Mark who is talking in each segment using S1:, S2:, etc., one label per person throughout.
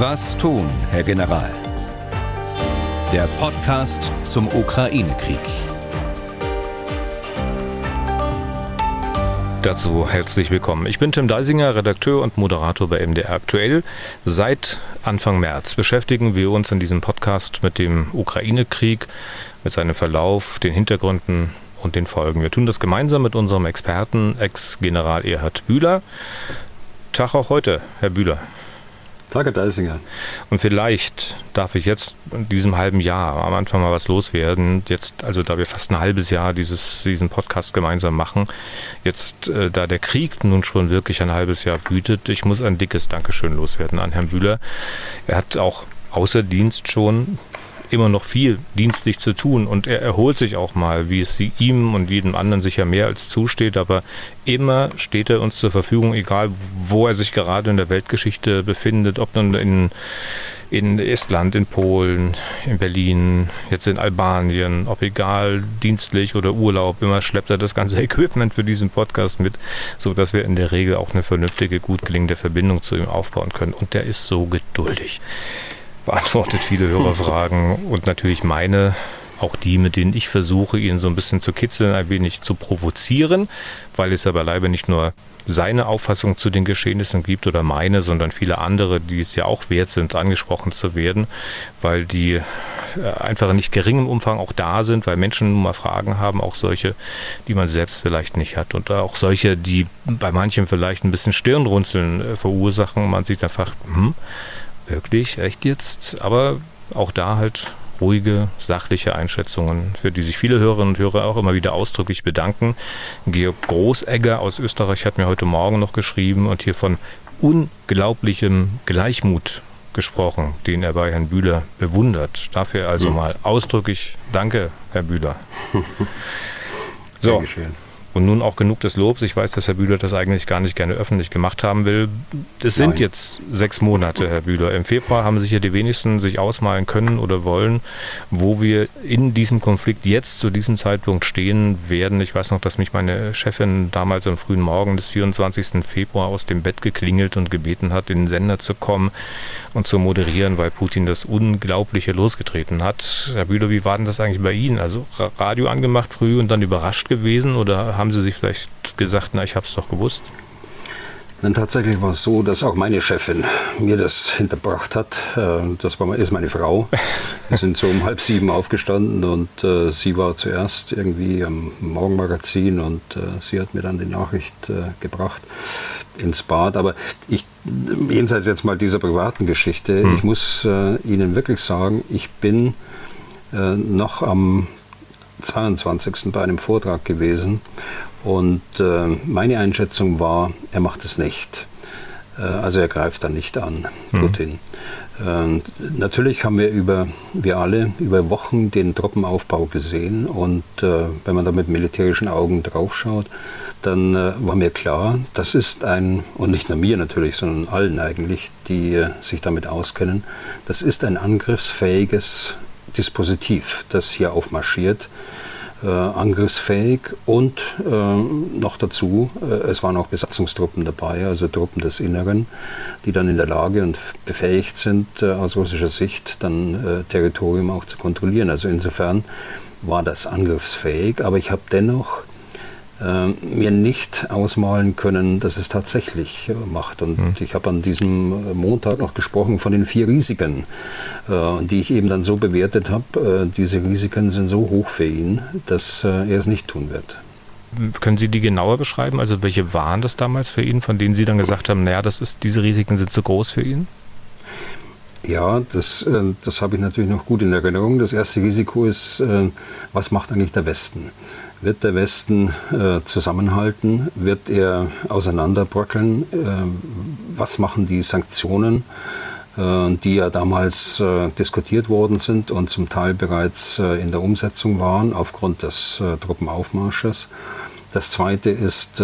S1: Was tun, Herr General? Der Podcast zum Ukraine-Krieg.
S2: Dazu herzlich willkommen. Ich bin Tim Deisinger, Redakteur und Moderator bei MDR Aktuell. Seit Anfang März beschäftigen wir uns in diesem Podcast mit dem Ukraine-Krieg, mit seinem Verlauf, den Hintergründen und den Folgen. Wir tun das gemeinsam mit unserem Experten, Ex-General Erhard Bühler. Tag auch heute, Herr Bühler.
S3: Danke, Deisinger.
S2: Und vielleicht darf ich jetzt in diesem halben Jahr am Anfang mal was loswerden. Jetzt, also da wir fast ein halbes Jahr dieses, diesen Podcast gemeinsam machen, jetzt, äh, da der Krieg nun schon wirklich ein halbes Jahr wütet, ich muss ein dickes Dankeschön loswerden an Herrn Bühler. Er hat auch außer Dienst schon immer noch viel dienstlich zu tun. Und er erholt sich auch mal, wie es ihm und jedem anderen sicher mehr als zusteht, aber immer steht er uns zur Verfügung, egal wo er sich gerade in der Weltgeschichte befindet, ob nun in in Estland, in Polen, in Berlin, jetzt in Albanien, ob egal, dienstlich oder Urlaub, immer schleppt er das ganze Equipment für diesen Podcast mit, so dass wir in der Regel auch eine vernünftige, gut gelingende Verbindung zu ihm aufbauen können. Und der ist so geduldig beantwortet viele Hörerfragen und natürlich meine, auch die, mit denen ich versuche, ihn so ein bisschen zu kitzeln, ein wenig zu provozieren, weil es aber leider nicht nur seine Auffassung zu den Geschehnissen gibt oder meine, sondern viele andere, die es ja auch wert sind, angesprochen zu werden, weil die äh, einfach in nicht geringem Umfang auch da sind, weil Menschen nun mal Fragen haben, auch solche, die man selbst vielleicht nicht hat und auch solche, die bei manchen vielleicht ein bisschen Stirnrunzeln äh, verursachen. Man sich einfach, hm, Wirklich, echt jetzt? Aber auch da halt ruhige, sachliche Einschätzungen, für die sich viele Hörerinnen und Hörer auch immer wieder ausdrücklich bedanken. Georg Großegger aus Österreich hat mir heute Morgen noch geschrieben und hier von unglaublichem Gleichmut gesprochen, den er bei Herrn Bühler bewundert. Dafür also mhm. mal ausdrücklich Danke, Herr Bühler. so. Dankeschön. Und nun auch genug des Lobs. Ich weiß, dass Herr Bühler das eigentlich gar nicht gerne öffentlich gemacht haben will. Es sind Nein. jetzt sechs Monate, Herr Bühler. Im Februar haben sicher die wenigsten sich ausmalen können oder wollen, wo wir in diesem Konflikt jetzt zu diesem Zeitpunkt stehen werden. Ich weiß noch, dass mich meine Chefin damals am frühen Morgen des 24. Februar aus dem Bett geklingelt und gebeten hat, in den Sender zu kommen und zu moderieren, weil Putin das Unglaubliche losgetreten hat. Herr Bühler, wie war denn das eigentlich bei Ihnen? Also Radio angemacht früh und dann überrascht gewesen oder haben Sie sich vielleicht gesagt, na, ich habe es doch gewusst?
S3: Dann tatsächlich war es so, dass auch meine Chefin mir das hinterbracht hat. Äh, das war, ist meine Frau. Wir sind so um halb sieben aufgestanden und äh, sie war zuerst irgendwie am Morgenmagazin und äh, sie hat mir dann die Nachricht äh, gebracht ins Bad. Aber ich, jenseits jetzt mal dieser privaten Geschichte, hm. ich muss äh, Ihnen wirklich sagen, ich bin äh, noch am 22. bei einem Vortrag gewesen und äh, meine Einschätzung war, er macht es nicht. Äh, also er greift da nicht an, hm. Putin. Mhm. natürlich haben wir über, wir alle über Wochen den Truppenaufbau gesehen und äh, wenn man da mit militärischen Augen draufschaut, dann war mir klar, das ist ein, und nicht nur mir natürlich, sondern allen eigentlich, die sich damit auskennen, das ist ein angriffsfähiges Dispositiv, das hier aufmarschiert, äh, angriffsfähig und äh, noch dazu, äh, es waren auch Besatzungstruppen dabei, also Truppen des Inneren, die dann in der Lage und befähigt sind, äh, aus russischer Sicht dann Territorium auch zu kontrollieren. Also insofern war das angriffsfähig, aber ich habe dennoch äh, mir nicht ausmalen können, dass es tatsächlich macht. Und mhm. ich habe an diesem äh, Montag noch gesprochen von den vier Risiken, äh, die ich eben dann so bewertet habe. Äh, diese Risiken sind so hoch für ihn, dass er es nicht tun wird.
S2: Können Sie die genauer beschreiben? Also welche waren das damals für ihn, von denen Sie dann gesagt haben, naja, das ist, diese Risiken sind zu groß für ihn?
S3: Ja, das, das habe ich natürlich noch gut in Erinnerung. Das erste Risiko ist, was macht eigentlich der Westen? Wird der Westen äh, zusammenhalten? Wird er auseinanderbröckeln? Äh, was machen die Sanktionen, äh, die ja damals äh, diskutiert worden sind und zum Teil bereits äh, in der Umsetzung waren aufgrund des äh, Truppenaufmarsches? Das Zweite ist,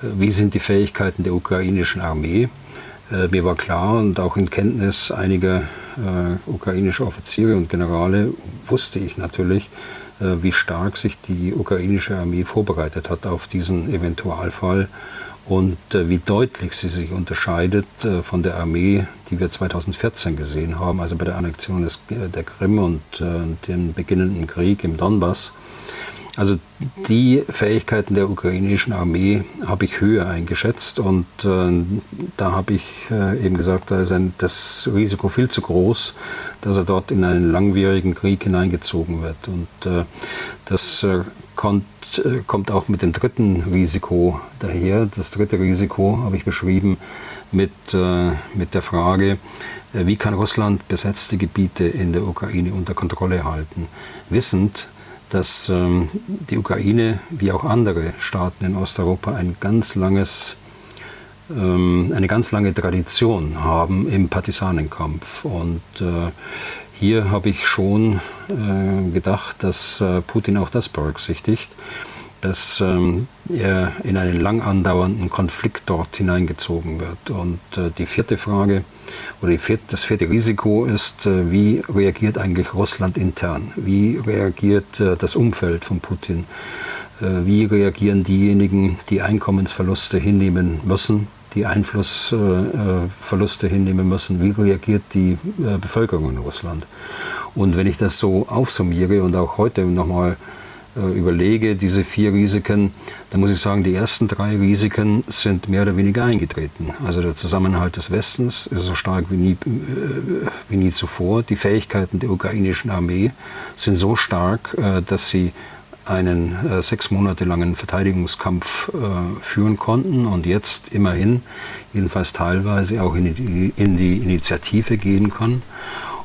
S3: wie sind die Fähigkeiten der ukrainischen Armee? mir war klar und auch in Kenntnis einiger ukrainischer Offiziere und Generale wusste ich natürlich, wie stark sich die ukrainische Armee vorbereitet hat auf diesen Eventualfall und äh, wie deutlich sie sich unterscheidet äh, von der Armee, die wir 2014 gesehen haben, also bei der Annexion des, äh, der Krim und äh, dem beginnenden Krieg im Donbass. Also die Fähigkeiten der ukrainischen Armee habe ich höher eingeschätzt und äh, da habe ich äh, eben gesagt, da ist ein, das Risiko viel zu groß, dass er dort in einen langwierigen Krieg hineingezogen wird. Und äh, das äh, kommt, äh, kommt auch mit dem dritten Risiko daher. Das dritte Risiko habe ich beschrieben mit, äh, mit der Frage, wie kann Russland besetzte Gebiete in der Ukraine unter Kontrolle halten, wissend, dass ähm, die Ukraine wie auch andere Staaten in Osteuropa ein ganz langes, ähm, eine ganz lange Tradition haben im Partisanenkampf. Und äh, hier habe ich schon äh, gedacht, dass äh, Putin auch das berücksichtigt dass ähm, er in einen lang andauernden Konflikt dort hineingezogen wird. Und äh, die vierte Frage oder vierte, das vierte Risiko ist, äh, wie reagiert eigentlich Russland intern? Wie reagiert äh, das Umfeld von Putin? Äh, wie reagieren diejenigen, die Einkommensverluste hinnehmen müssen? die Einflussverluste hinnehmen müssen. Wie reagiert die äh, Bevölkerung in Russland? Und wenn ich das so aufsummiere und auch heute nochmal äh, überlege, diese vier Risiken, dann muss ich sagen, die ersten drei Risiken sind mehr oder weniger eingetreten. Also der Zusammenhalt des Westens ist so stark wie nie, äh, wie nie zuvor. Die Fähigkeiten der ukrainischen Armee sind so stark, äh, dass sie einen sechs Monate langen Verteidigungskampf führen konnten und jetzt immerhin, jedenfalls teilweise, auch in die, in die Initiative gehen kann.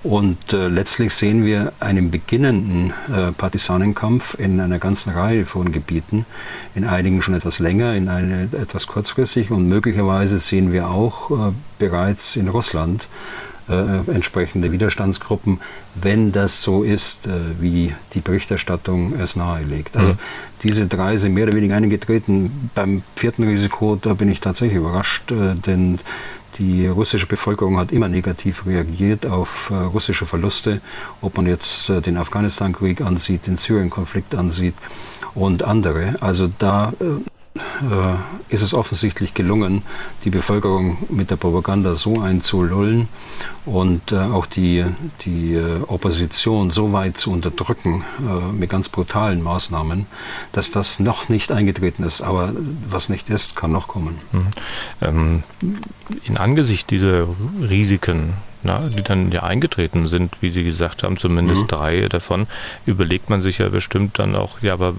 S3: Und äh, letztlich sehen wir einen beginnenden äh, Partisanenkampf in einer ganzen Reihe von Gebieten, in einigen schon etwas länger, in eine etwas kurzfristig und möglicherweise sehen wir auch äh, bereits in Russland äh, entsprechende Widerstandsgruppen, wenn das so ist, äh, wie die Berichterstattung es nahelegt. Also mhm. diese drei sind mehr oder weniger eingetreten. Beim vierten Risiko, da bin ich tatsächlich überrascht, äh, denn die russische Bevölkerung hat immer negativ reagiert auf äh, russische Verluste, ob man jetzt äh, den Afghanistan-Krieg ansieht, den Syrien-Konflikt ansieht und andere. Also da äh, ist es offensichtlich gelungen, die Bevölkerung mit der Propaganda so einzulullen und äh, auch die, die äh, Opposition so weit zu unterdrücken äh, mit ganz brutalen Maßnahmen, dass das noch nicht eingetreten ist. Aber was nicht ist, kann noch kommen. Mhm.
S2: Ähm, in Angesicht dieser Risiken na, die dann ja eingetreten sind, wie Sie gesagt haben, zumindest mhm. drei davon, überlegt man sich ja bestimmt dann auch, ja, aber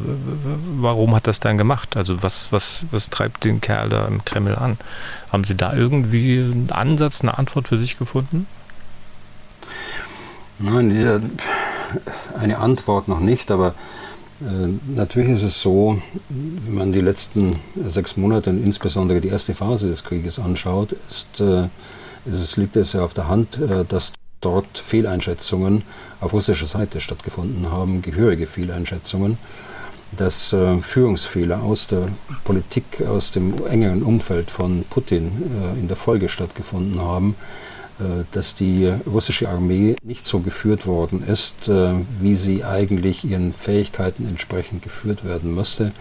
S2: warum hat das dann gemacht? Also was, was, was treibt den Kerl da im Kreml an? Haben Sie da irgendwie einen Ansatz, eine Antwort für sich gefunden?
S3: Nein, eine Antwort noch nicht, aber äh, natürlich ist es so, wenn man die letzten sechs Monate, insbesondere die erste Phase des Krieges anschaut, ist äh, es liegt es ja auf der Hand, äh, dass dort Fehleinschätzungen auf russischer Seite stattgefunden haben, gehörige Fehleinschätzungen, dass äh, Führungsfehler aus der Politik, aus dem engeren Umfeld von Putin äh, in der Folge stattgefunden haben, dass die russische Armee nicht so geführt worden ist, wie sie eigentlich ihren Fähigkeiten entsprechend geführt werden müsste.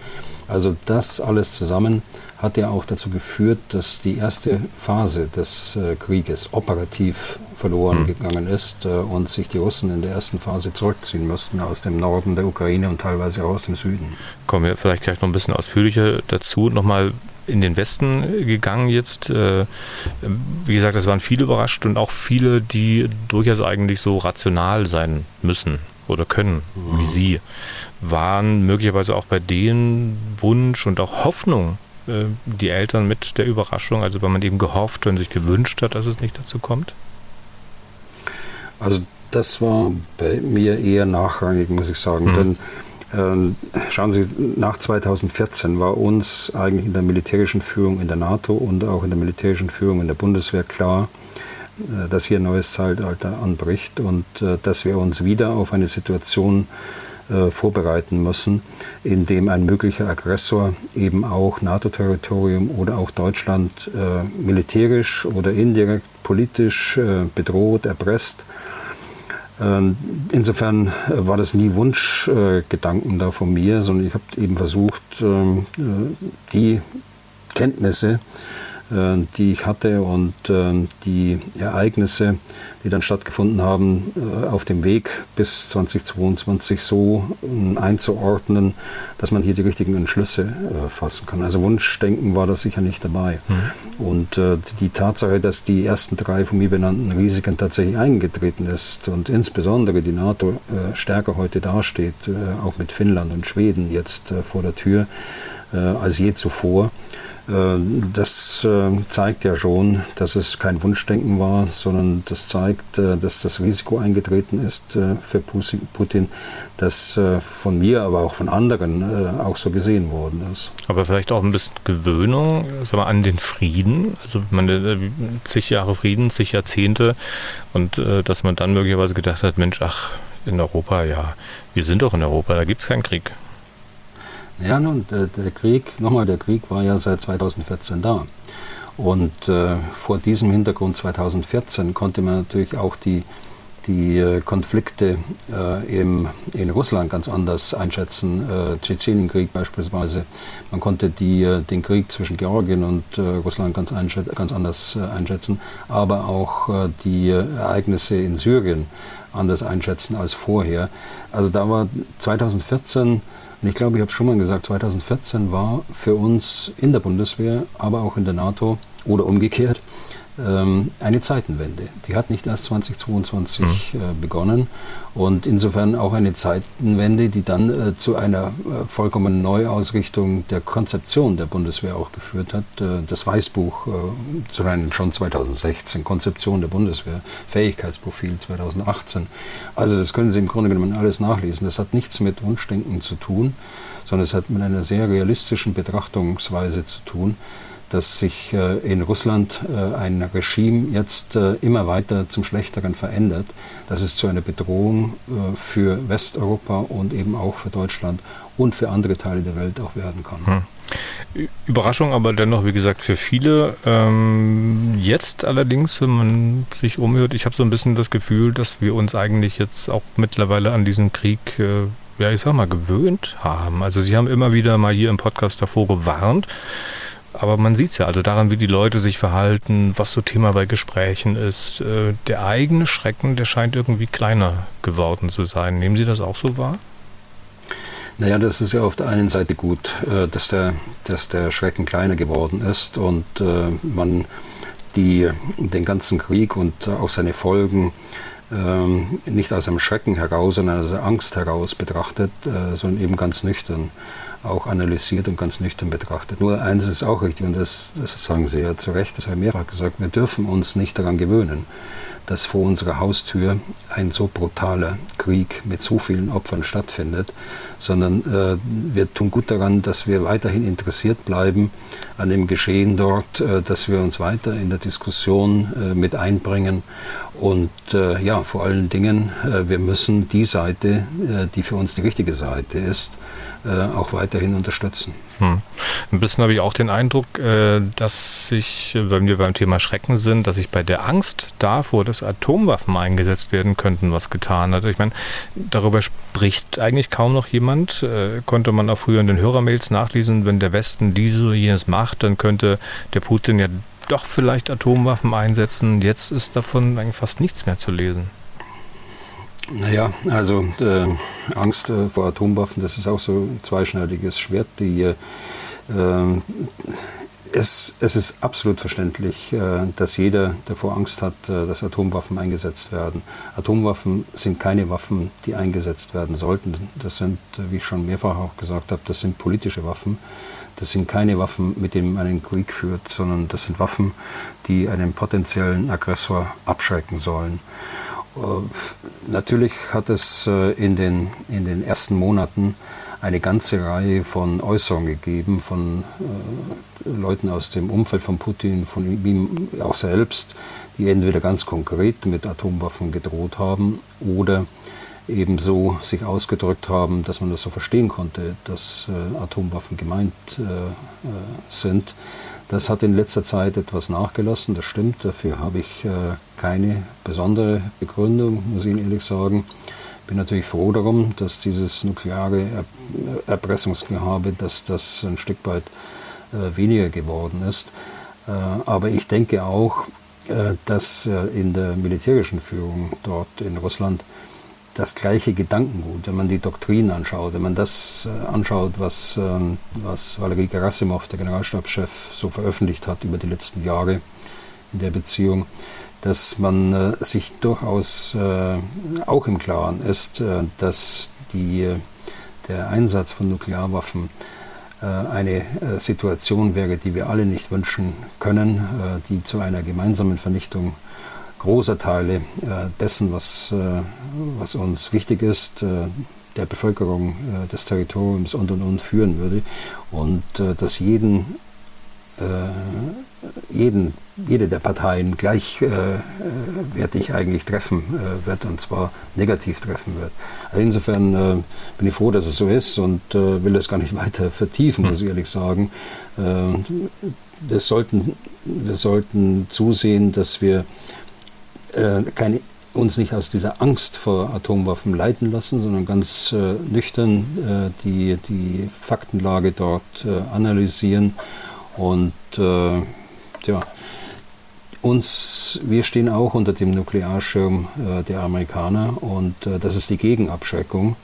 S3: Also das alles zusammen hat ja auch dazu geführt, dass die erste Phase des äh, Krieges operativ verloren mhm. gegangen ist äh, und sich die Russen in der ersten Phase zurückziehen mussten aus dem Norden der Ukraine und teilweise auch aus dem Süden.
S2: Kommen wir vielleicht gleich noch ein bisschen ausführlicher dazu. Nochmal in den Westen gegangen jetzt. Äh, wie gesagt, es waren viele überrascht und auch viele, die durchaus eigentlich so rational sein müssen oder können, mhm. wie Sie. Waren möglicherweise auch bei denen Wunsch und auch Hoffnung äh, die Eltern mit der Überraschung, also weil man eben gehofft und sich gewünscht hat, dass es nicht dazu kommt?
S3: Also das war bei mir eher nachrangig, muss ich sagen. Mhm. Denn schauen Sie, nach 2014 war uns eigentlich in der militärischen Führung in der NATO und auch in der militärischen Führung in der Bundeswehr klar, äh, dass hier ein neues Zeitalter anbricht und äh, dass wir uns wieder auf eine Situation äh, vorbereiten müssen, in dem ein möglicher Aggressor eben auch NATO-Territorium oder auch Deutschland militärisch oder indirekt politisch bedroht, erpresst. Ähm, insofern war das nie Wunschgedanken da von mir, sondern ich habe eben versucht, ähm, die Kenntnisse, äh, die ich hatte und äh, die Ereignisse, die dann stattgefunden haben, äh, auf dem Weg bis 2022 so einzuordnen, dass man hier die richtigen Entschlüsse fassen kann. Also Wunschdenken war da sicher nicht dabei. Mhm. Und die Tatsache, dass die ersten drei von mir benannten Risiken tatsächlich eingetreten ist und insbesondere die NATO stärker heute dasteht, auch mit Finnland und Schweden jetzt vor der Tür als je zuvor, äh, das äh, zeigt ja schon, dass es kein Wunschdenken war, sondern das zeigt, äh, dass das Risiko eingetreten ist für Putin, das von mir, aber auch von anderen auch so gesehen worden ist.
S2: Aber vielleicht auch ein bisschen Gewöhnung mal, an den Frieden, also meine zig Jahre Frieden, zig Jahrzehnte und dass man dann möglicherweise gedacht hat, Mensch, ach, in Europa, ja, wir sind doch in Europa, da gibt es keinen Krieg.
S3: Ja, nun, der, der Krieg, nochmal, der Krieg war ja seit 2014 da. Und äh, vor diesem Hintergrund 2014 konnte man natürlich auch die, die äh, Konflikte äh, im, in Russland ganz anders einschätzen. Äh, Tschetschenienkrieg beispielsweise. Man konnte die, äh, den Krieg zwischen Georgien und äh, Russland ganz, ganz anders äh, einschätzen, aber auch die Ereignisse in Syrien anders einschätzen als vorher. Also da war 2014 und ich glaube, ich habe es schon mal gesagt, 2014 war für uns in der Bundeswehr, aber auch in der NATO oder umgekehrt eine Zeitenwende. Die hat nicht erst 2022 mhm. äh, begonnen und insofern auch eine Zeitenwende, die dann äh, zu einer äh, vollkommenen Neuausrichtung der Konzeption der Bundeswehr auch geführt hat. Das Weißbuch zu einem schon 2016, Konzeption der Bundeswehr, Fähigkeitsprofil 2018. Also das können Sie im Grunde genommen alles nachlesen. Das hat nichts mit Wunschdenken zu tun, sondern es hat mit einer sehr realistischen Betrachtungsweise zu tun dass sich äh, in Russland äh, ein Regime jetzt äh, immer weiter zum Schlechteren verändert, dass es zu einer Bedrohung für Westeuropa und eben auch für Deutschland und für andere Teile der Welt auch werden kann.
S2: Hm. Überraschung aber dennoch, wie gesagt, für viele. Ähm, jetzt allerdings, wenn man sich umhört, ich habe so ein bisschen das Gefühl, dass wir uns eigentlich jetzt auch mittlerweile an diesen Krieg äh, ja, ich sag mal, gewöhnt haben. Also Sie haben immer wieder mal hier im Podcast davor gewarnt, aber man sieht es ja, also daran, wie die Leute sich verhalten, was so Thema bei Gesprächen ist. Äh, der eigene Schrecken, der scheint irgendwie kleiner geworden zu sein. Nehmen Sie das auch so wahr?
S3: Naja, das ist ja auf der einen Seite gut, äh, dass der, dass der Schrecken kleiner geworden ist und äh, man die, den ganzen Krieg und auch seine Folgen ähm, nicht aus einem Schrecken heraus, sondern aus der Angst heraus betrachtet, sondern eben ganz nüchtern auch analysiert und ganz nüchtern betrachtet. Nur eines ist auch richtig, und das, das sagen Sie ja zu Recht, das habe ich mehrfach gesagt, wir dürfen uns nicht daran gewöhnen, dass vor unserer Haustür ein so brutaler Krieg mit so vielen Opfern stattfindet, sondern äh, wir tun gut daran, dass wir weiterhin interessiert bleiben an dem Geschehen dort, äh, dass wir uns weiter in der Diskussion äh, mit einbringen und äh, ja, vor allen Dingen, äh, wir müssen die Seite, äh, die für uns die richtige Seite ist, auch weiterhin unterstützen. Hm.
S2: Ein bisschen habe ich auch den Eindruck, äh, dass sich, wenn wir beim Thema Schrecken sind, dass sich bei der Angst davor, dass Atomwaffen eingesetzt werden könnten, was getan hat. Ich meine, darüber spricht eigentlich kaum noch jemand. Äh, konnte man auch früher in den Hörermails nachlesen, wenn der Westen diese oder jenes macht, dann könnte der Putin ja doch vielleicht Atomwaffen einsetzen. Jetzt ist davon eigentlich fast nichts mehr zu lesen.
S3: Naja, also äh, Angst äh, vor Atomwaffen, das ist auch so ein zweischneidiges Schwert. Die, äh, es, es, ist absolut verständlich, äh, dass jeder davor Angst hat, äh, dass Atomwaffen eingesetzt werden. Atomwaffen sind keine Waffen, die eingesetzt werden sollten. Das sind, wie ich schon mehrfach auch gesagt habe, das sind politische Waffen. Das sind keine Waffen, mit denen man einen Krieg führt, sondern das sind Waffen, die einen potenziellen Aggressor abschrecken sollen. Äh, natürlich hat es äh, in den, in den ersten Monaten eine ganze Reihe von Äußerungen gegeben von äh, Leuten aus dem Umfeld von Putin, von ihm auch selbst, die entweder ganz konkret mit Atomwaffen gedroht haben oder ebenso sich ausgedrückt haben, dass man das so verstehen konnte, dass äh, Atomwaffen gemeint äh, äh sind. Das hat in letzter Zeit etwas nachgelassen, das stimmt. Dafür habe ich äh, keine besondere Begründung, muss ich Ihnen ehrlich sagen. Ich Bin natürlich froh darum, dass dieses nukleare Erpressungsgehabe, dass das ein Stück weit weniger geworden ist. aber ich denke auch, dass in der militärischen Führung dort in Russland das gleiche Gedankengut, wenn man die Doktrin anschaut, wenn man das anschaut, was, ähm, was Valery Gerasimov, der Generalstabschef, so veröffentlicht hat über die letzten Jahre in der Beziehung, dass man äh, sich durchaus äh, auch im Klaren ist, äh, dass die, der Einsatz von Nuklearwaffen äh, eine äh, Situation wäre, die wir alle nicht wünschen können, äh, die zu einer gemeinsamen Vernichtung großer Teile dessen, was, was uns wichtig ist, der Bevölkerung des Territoriums und und und führen würde und dass jeden jeden, jede der Parteien gleichwertig äh, eigentlich treffen äh, wird und zwar negativ treffen wird. Also insofern äh, bin ich froh, dass es so ist und äh, will das gar nicht weiter vertiefen, muss ich ehrlich sagen. Äh, wir, sollten, wir sollten zusehen, dass wir äh, keine uns nicht aus dieser Angst vor Atomwaffen leiten lassen, sondern ganz äh, nüchtern äh, die, die Faktenlage dort äh, analysieren und ja, uns, wir stehen auch unter dem Nuklearschirm äh, der Amerikaner und äh, das ist die Gegenabschreckung,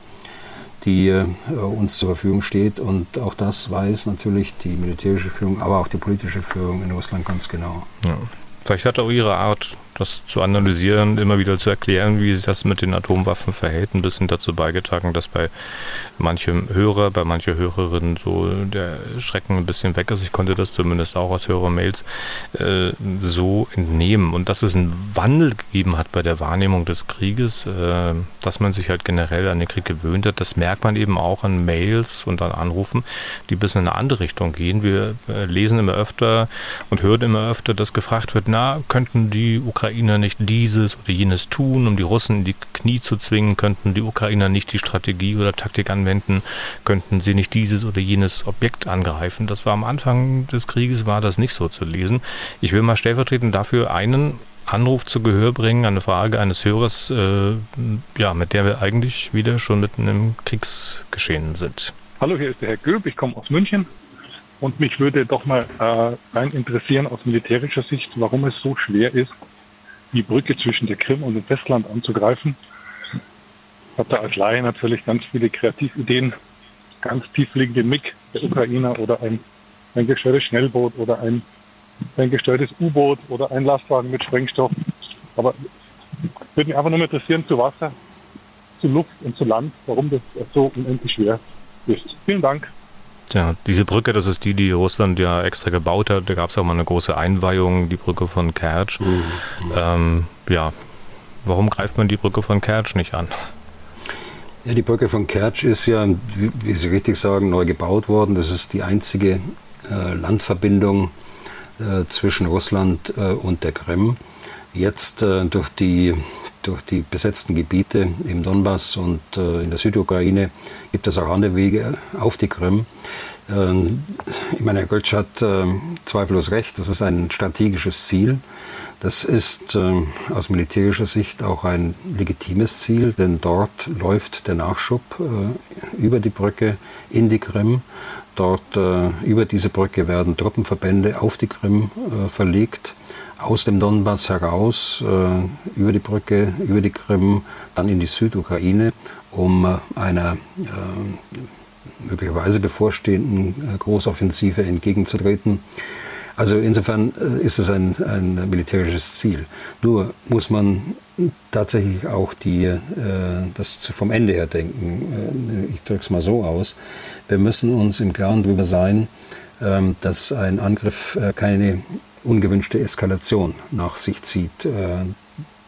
S3: die äh, uns zur Verfügung steht. Und auch das weiß natürlich die militärische Führung, aber auch die politische Führung in Russland ganz genau.
S2: Ja. Vielleicht hat auch Ihre Art, das zu analysieren, immer wieder zu erklären, wie sich das mit den Atomwaffen verhält, ein bisschen dazu beigetragen, dass bei manchem Hörer, bei mancher Hörerin so der Schrecken ein bisschen weg ist. Ich konnte das zumindest auch aus Hörermails äh, so entnehmen. Und dass es einen Wandel gegeben hat bei der Wahrnehmung des Krieges, äh, dass man sich halt generell an den Krieg gewöhnt hat, das merkt man eben auch an Mails und an Anrufen, die bis in eine andere Richtung gehen. Wir äh, lesen immer öfter und hören immer öfter, dass gefragt wird, na, könnten die Ukrainer nicht dieses oder jenes tun, um die Russen in die Knie zu zwingen? Könnten die Ukrainer nicht die Strategie oder Taktik anwenden? Könnten sie nicht dieses oder jenes Objekt angreifen? Das war am Anfang des Krieges, war das nicht so zu lesen. Ich will mal stellvertretend dafür einen Anruf zu Gehör bringen, eine Frage eines Hörers, äh, ja, mit der wir eigentlich wieder schon mitten im Kriegsgeschehen sind.
S4: Hallo, hier ist der Herr Göb, ich komme aus München. Und mich würde doch mal äh, rein interessieren aus militärischer Sicht, warum es so schwer ist, die Brücke zwischen der Krim und dem Festland anzugreifen. Ich habe da als Laie natürlich ganz viele Kreativideen, ganz tiefliegende MIG der Ukrainer oder ein, ein gesteuertes Schnellboot oder ein, ein gesteuertes U-Boot oder ein Lastwagen mit Sprengstoff. Aber würde mich einfach nur interessieren, zu Wasser, zu Luft und zu Land, warum das so unendlich schwer ist. Vielen Dank.
S2: Ja, diese Brücke, das ist die, die Russland ja extra gebaut hat. Da gab es auch mal eine große Einweihung, die Brücke von Kertsch. Mhm. Ähm, ja, warum greift man die Brücke von Kertsch nicht an?
S3: Ja, die Brücke von Kertsch ist ja, wie Sie richtig sagen, neu gebaut worden. Das ist die einzige äh, Landverbindung äh, zwischen Russland äh, und der Krim. Jetzt äh, durch die durch die besetzten Gebiete im Donbass und äh, in der Südukraine gibt es auch andere Wege auf die Krim. Ähm, ich meine, Herr Göltsch hat äh, zweifellos recht, das ist ein strategisches Ziel. Das ist äh, aus militärischer Sicht auch ein legitimes Ziel, denn dort läuft der Nachschub äh, über die Brücke in die Krim. Dort äh, über diese Brücke werden Truppenverbände auf die Krim verlegt aus dem Donbass heraus, äh, über die Brücke, über die Krim, dann in die Südukraine, um äh, einer äh, möglicherweise bevorstehenden äh, Großoffensive entgegenzutreten. Also insofern ist es ein, ein militärisches Ziel. Nur muss man tatsächlich auch die, äh, das vom Ende her denken. ich drücke es mal so aus. Wir müssen uns im Klaren darüber sein, ähm, dass ein Angriff keine ungewünschte Eskalation nach sich zieht. Äh,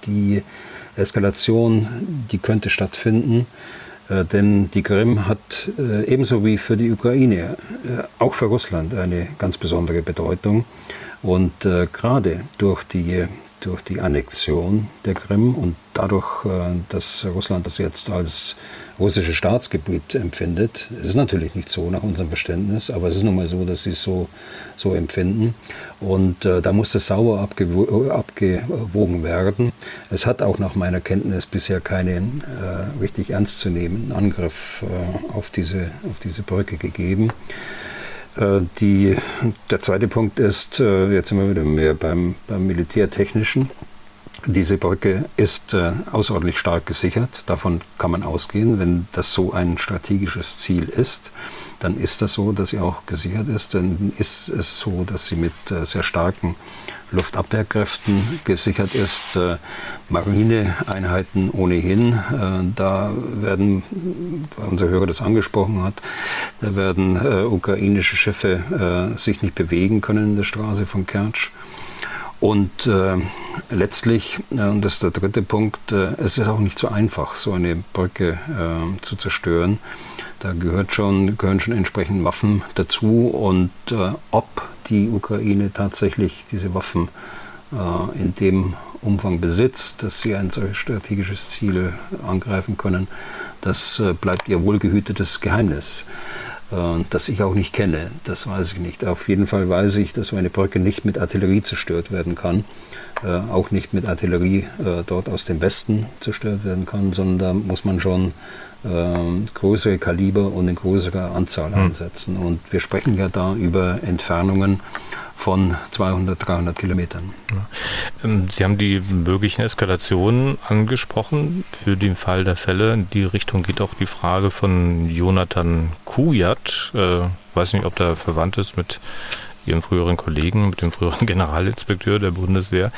S3: die Eskalation, die könnte stattfinden, äh, denn die Krim hat äh, ebenso wie für die Ukraine, auch für Russland eine ganz besondere Bedeutung. Und gerade durch die durch die Annexion der Krim und dadurch, dass Russland das jetzt als russisches Staatsgebiet empfindet. Es ist natürlich nicht so nach unserem Verständnis, aber es ist nun mal so, dass sie es so, so empfinden. Und äh, da muss das sauber abgewo abgewogen werden. Es hat auch nach meiner Kenntnis bisher keinen äh, richtig ernstzunehmenden Angriff äh, auf, diese, auf diese Brücke gegeben. Äh, die, der zweite Punkt ist, äh, jetzt sind wir wieder mehr beim, beim Militärtechnischen. Diese Brücke ist äh, außerordentlich stark gesichert. Davon kann man ausgehen, wenn das so ein strategisches Ziel ist dann ist das so, dass sie auch gesichert ist. Dann ist es so, dass sie mit äh, sehr starken Luftabwehrkräften gesichert ist. Äh, Marineeinheiten ohnehin. Äh, da werden, weil unser Hörer das angesprochen hat, da werden äh, ukrainische Schiffe äh, sich nicht bewegen können in der Straße von Kertsch. Und äh, letztlich, äh, und das ist der dritte Punkt, äh, es ist auch nicht so einfach, so eine Brücke äh, zu zerstören. Da gehört schon, gehören schon entsprechend Waffen dazu. Und äh, ob die Ukraine tatsächlich diese Waffen äh, in dem Umfang besitzt, dass sie ein solches strategisches Ziel angreifen können, das bleibt ihr wohlgehütetes Geheimnis das ich auch nicht kenne. Das weiß ich nicht. Auf jeden Fall weiß ich, dass so eine Brücke nicht mit Artillerie zerstört werden kann, äh, auch nicht mit Artillerie äh, dort aus dem Westen zerstört werden kann, sondern da muss man schon größere Kaliber und eine größere Anzahl hm. einsetzen. Und wir sprechen ja da über Entfernungen von 200, 300 Kilometern.
S2: Ähm, Sie haben die möglichen Eskalationen angesprochen. Für den Fall der Fälle in die Richtung geht auch die Frage von Jonathan Kujat. Äh, weiß nicht, ob der verwandt ist mit Ihrem früheren Kollegen, mit dem früheren Generalinspekteur der Bundeswehr.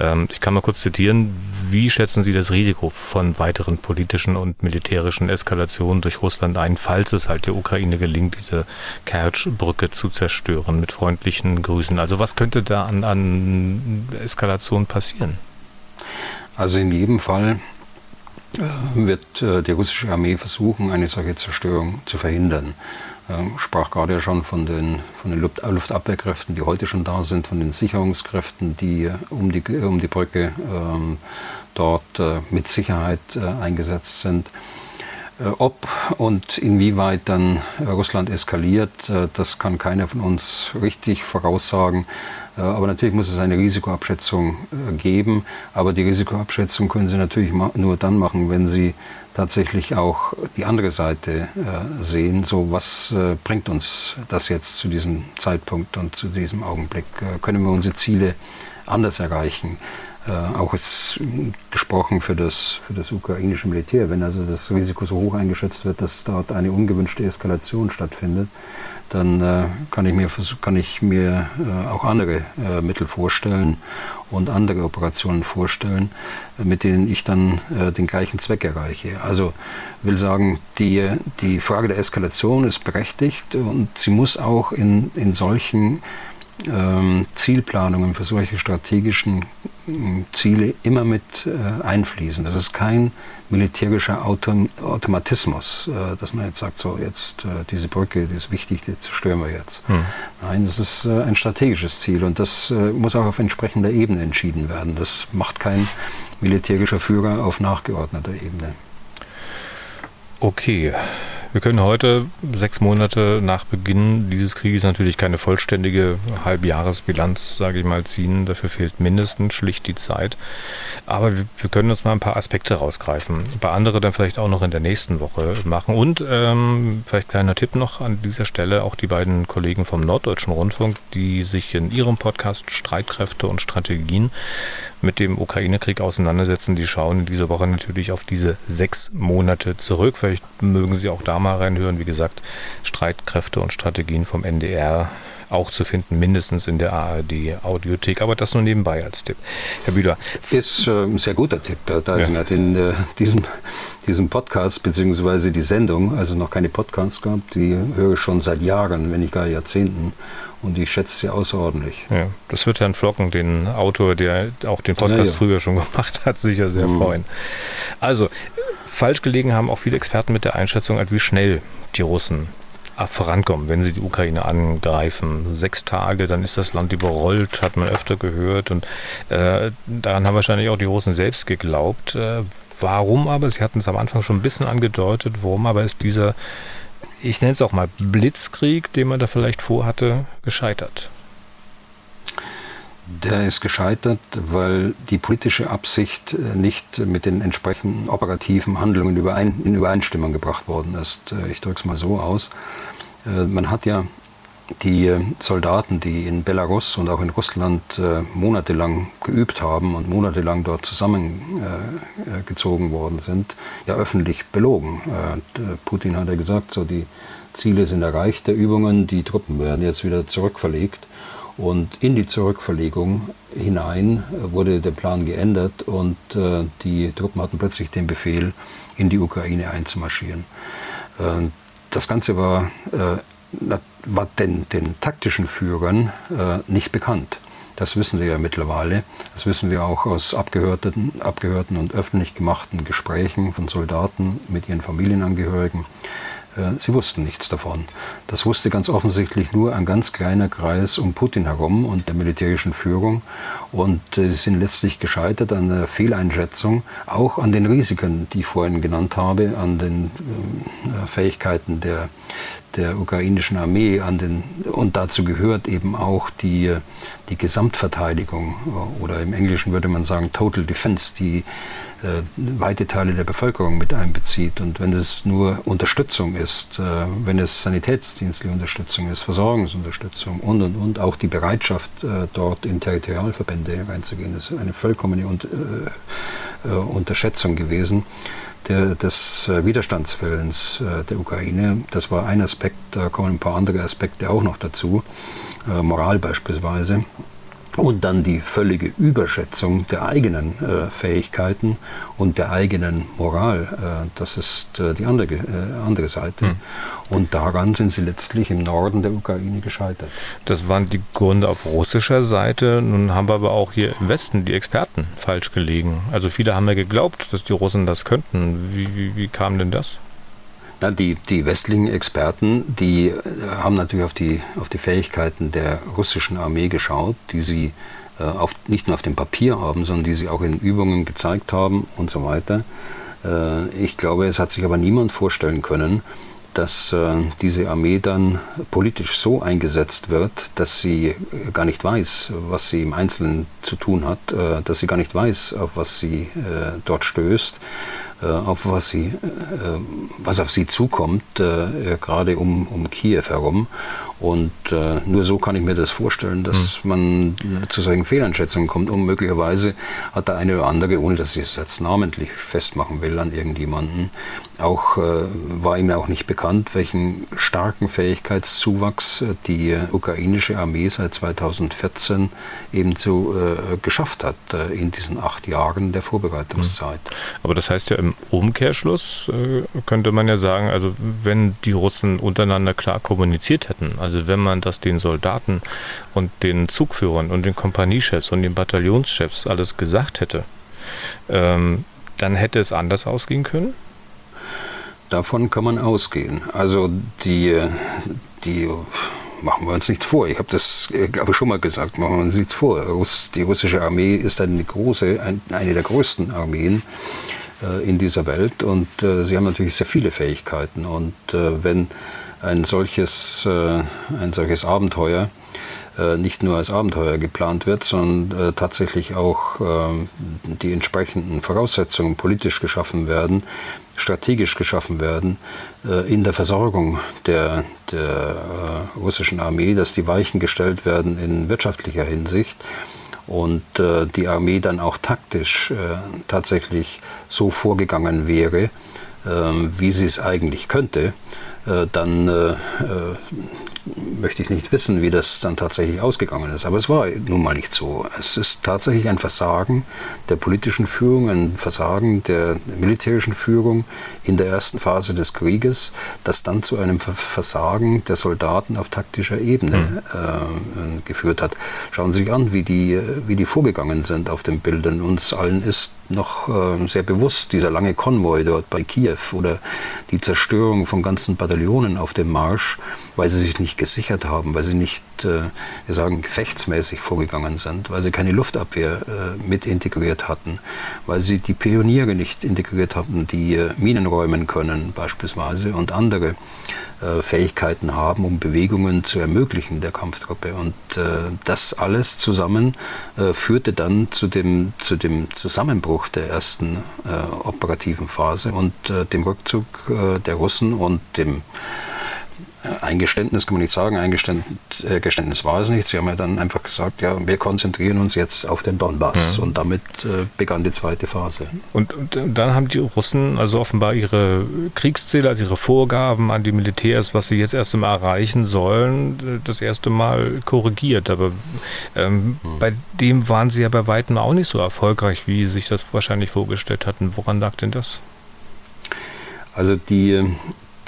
S2: Ähm, ich kann mal kurz zitieren. Wie schätzen Sie das Risiko von weiteren politischen und militärischen Eskalationen durch Russland ein, falls es halt der Ukraine gelingt, diese Kertsch-Brücke zu zerstören? Mit freundlichen Grüßen. Also was könnte da an, an Eskalation passieren?
S3: Also in jedem Fall äh, wird äh, die russische Armee versuchen, eine solche Zerstörung zu verhindern. Ähm, sprach gerade ja schon von den, von den Luftabwehrkräften, die heute schon da sind, von den Sicherungskräften, die um die, um die Brücke ähm, dort äh, mit Sicherheit äh, eingesetzt sind. Äh, ob und inwieweit dann Russland eskaliert, äh, das kann keiner von uns richtig voraussagen. Äh, aber natürlich muss es eine Risikoabschätzung geben. Aber die Risikoabschätzung können Sie natürlich nur dann machen, wenn Sie tatsächlich auch die andere Seite äh, sehen. So, was äh, bringt uns das jetzt zu diesem Zeitpunkt und zu diesem Augenblick? Äh, können wir unsere Ziele anders erreichen? Äh, auch jetzt gesprochen für das, für das ukrainische Militär, wenn also das Risiko so hoch eingeschätzt wird, dass dort eine ungewünschte Eskalation stattfindet, dann äh, kann ich mir, kann ich mir äh, auch andere äh, Mittel vorstellen und andere Operationen vorstellen, mit denen ich dann äh, den gleichen Zweck erreiche. Also will sagen, die, die Frage der Eskalation ist berechtigt und sie muss auch in, in solchen ähm, Zielplanungen für solche strategischen Ziele immer mit äh, einfließen. Das ist kein militärischer Autom Automatismus, äh, dass man jetzt sagt, so jetzt äh, diese Brücke, die ist wichtig, die zerstören wir jetzt. Hm. Nein, das ist ein strategisches Ziel und das muss auch auf entsprechender Ebene entschieden werden. Das macht kein militärischer Führer auf nachgeordneter Ebene.
S2: Okay, wir können heute, sechs Monate nach Beginn dieses Krieges, natürlich keine vollständige Halbjahresbilanz, sage ich mal, ziehen. Dafür fehlt mindestens schlicht die Zeit. Aber wir können uns mal ein paar Aspekte rausgreifen. Paar andere dann vielleicht auch noch in der nächsten Woche machen. Und ähm, vielleicht kleiner Tipp noch an dieser Stelle, auch die beiden Kollegen vom Norddeutschen Rundfunk, die sich in ihrem Podcast Streitkräfte und Strategien mit dem Ukraine-Krieg auseinandersetzen, die schauen in dieser Woche natürlich auf diese sechs Monate zurück. Vielleicht mögen Sie auch da mal reinhören. Wie gesagt, Streitkräfte und Strategien vom NDR auch zu finden, mindestens in der ARD-Audiothek. Aber das nur nebenbei als Tipp. Herr Bühler.
S3: Ist äh, ein sehr guter Tipp, Herr Deisinger. Ja. Den, äh, diesen, diesen Podcast bzw. die Sendung, also noch keine Podcasts gehabt, die höre ich schon seit Jahren, wenn nicht gar Jahrzehnten. Und ich schätze sie außerordentlich.
S2: Ja, das wird Herrn Flocken, den Autor, der auch den Podcast ja, ja. früher schon gemacht hat, sicher sehr mhm. freuen. Also, falsch gelegen haben auch viele Experten mit der Einschätzung, wie schnell die Russen vorankommen, wenn sie die Ukraine angreifen. Sechs Tage, dann ist das Land überrollt, hat man öfter gehört. Und äh, daran haben wahrscheinlich auch die Russen selbst geglaubt. Äh, warum aber, Sie hatten es am Anfang schon ein bisschen angedeutet, warum aber ist dieser ich nenne es auch mal Blitzkrieg, den man da vielleicht vorhatte, gescheitert?
S3: Der ist gescheitert, weil die politische Absicht äh, nicht mit den entsprechenden operativen Handlungen in Übereinstimmung gebracht worden ist. Äh, ich drücke es mal so aus. Äh, man hat ja die Soldaten, die in Belarus und auch in Russland monatelang geübt haben und monatelang dort zusammengezogen worden sind, ja öffentlich belogen. Putin hat ja gesagt, so die Ziele sind erreicht der Übungen, die Truppen werden jetzt wieder zurückverlegt. Und in die Zurückverlegung hinein wurde der Plan geändert und äh, die Truppen hatten plötzlich den Befehl, in die Ukraine einzumarschieren. Äh, das Ganze war äh, war den, den taktischen Führern nicht bekannt. Das wissen wir ja mittlerweile. Das wissen wir auch aus abgehörten, abgehörten und öffentlich gemachten Gesprächen von Soldaten mit ihren Familienangehörigen. Äh, sie wussten nichts davon. Das wusste ganz offensichtlich nur ein ganz kleiner Kreis um Putin herum und der militärischen Führung. Und äh, sie sind letztlich gescheitert an der Fehleinschätzung, auch an den Risiken, die ich vorhin genannt habe, an den äh, Fähigkeiten der, der ukrainischen Armee an den, und dazu gehört eben auch die, die Gesamtverteidigung oder im Englischen würde man sagen Total Defense, die äh, weite Teile der Bevölkerung mit einbezieht. Und wenn es nur Unterstützung ist, äh, wenn es sanitätsdienstliche Unterstützung ist, Versorgungsunterstützung und und und auch die Bereitschaft, äh, dort in Territorialverbände reinzugehen, ist eine vollkommene Un äh, äh, Unterschätzung gewesen der, des äh, Widerstandswillens der Ukraine. Das war ein Aspekt, da kommen ein paar andere Aspekte auch noch dazu, Moral beispielsweise. Und dann die völlige Überschätzung der eigenen äh, Fähigkeiten und der eigenen Moral. Äh, das ist äh, die andere, äh, andere Seite. Hm. Und daran sind sie letztlich im Norden der Ukraine gescheitert.
S2: Das waren die Gründe auf russischer Seite. Nun haben wir aber auch hier im Westen die Experten falsch gelegen. Also viele haben ja geglaubt, dass die Russen das könnten. Wie, wie, wie kam denn das?
S3: Na, die, die westlichen Experten, die äh, haben natürlich auf die, auf die Fähigkeiten der russischen Armee geschaut, die sie äh, auf, nicht nur auf dem Papier haben, sondern die sie auch in Übungen gezeigt haben und so weiter. Äh, ich glaube, es hat sich aber niemand vorstellen können, dass äh, diese Armee dann politisch so eingesetzt wird, dass sie äh, gar nicht weiß, was sie im Einzelnen zu tun hat, äh, dass sie gar nicht weiß, auf was sie dort stößt auf was, sie, äh, was auf sie zukommt, äh, gerade um, um Kiew herum. Und äh, nur so kann ich mir das vorstellen, dass hm. man zu solchen Fehleinschätzungen kommt. Und möglicherweise hat der eine oder andere, ohne dass ich es jetzt namentlich festmachen will an irgendjemanden, auch äh, war ihm auch nicht bekannt, welchen starken Fähigkeitszuwachs die ukrainische Armee seit 2014 eben so äh, geschafft hat in diesen acht Jahren der Vorbereitungszeit. Hm.
S2: Aber das heißt ja im Umkehrschluss könnte man ja sagen, also wenn die Russen untereinander klar kommuniziert hätten, also wenn man das den Soldaten und den Zugführern und den Kompaniechefs und den Bataillonschefs alles gesagt hätte, ähm, dann hätte es anders ausgehen können?
S3: Davon kann man ausgehen. Also die, die machen wir uns nichts vor. Ich habe das glaube ich schon mal gesagt, machen wir uns nichts vor. Die russische Armee ist eine große, eine der größten Armeen äh, in dieser Welt und äh, sie haben natürlich sehr viele Fähigkeiten. Und äh, wenn ein solches, äh, ein solches Abenteuer äh, nicht nur als Abenteuer geplant wird, sondern äh, tatsächlich auch die entsprechenden Voraussetzungen politisch geschaffen werden, strategisch geschaffen werden in der Versorgung der, der russischen Armee, dass die Weichen gestellt werden in wirtschaftlicher Hinsicht und die Armee dann auch taktisch tatsächlich so vorgegangen wäre, wie sie es eigentlich könnte, äh, dann äh, äh, möchte ich nicht wissen, wie das dann tatsächlich ausgegangen ist. Aber es war nun mal nicht so. Es ist tatsächlich ein Versagen der politischen Führung, ein Versagen der militärischen Führung in der ersten Phase des Krieges, das dann zu einem Versagen der Soldaten auf taktischer Ebene mhm. äh, geführt hat. Schauen Sie sich an, wie die, wie die vorgegangen sind auf den Bildern. Uns allen ist noch äh, sehr bewusst dieser lange Konvoi dort bei Kiew oder die Zerstörung von ganzen Bataillonen auf dem Marsch weil sie sich nicht gesichert haben, weil sie nicht, äh, wir sagen, gefechtsmäßig vorgegangen sind, weil sie keine Luftabwehr äh, mit integriert hatten, weil sie die Pioniere nicht integriert hatten, die äh, Minen räumen können beispielsweise und andere äh, Fähigkeiten haben, um Bewegungen zu ermöglichen der Kampftruppe. Und äh, das alles zusammen äh, führte dann zu dem, zu dem Zusammenbruch der ersten operativen Phase und dem Rückzug der Russen und dem Eingeständnis kann man nicht sagen, Eingeständnis äh, war es nicht. Sie haben ja dann einfach gesagt, ja, wir konzentrieren uns jetzt auf den Donbass. Mhm. Und damit äh, begann die zweite Phase.
S2: Und, und, dann haben die Russen also offenbar ihre Kriegsziele, also ihre Vorgaben an die Militärs, was sie jetzt erst einmal erreichen sollen, das erste Mal korrigiert. Aber ähm, mhm. bei dem waren sie ja bei weitem auch nicht so erfolgreich, wie sie sich das wahrscheinlich vorgestellt hatten. Woran lag denn das?
S3: Also die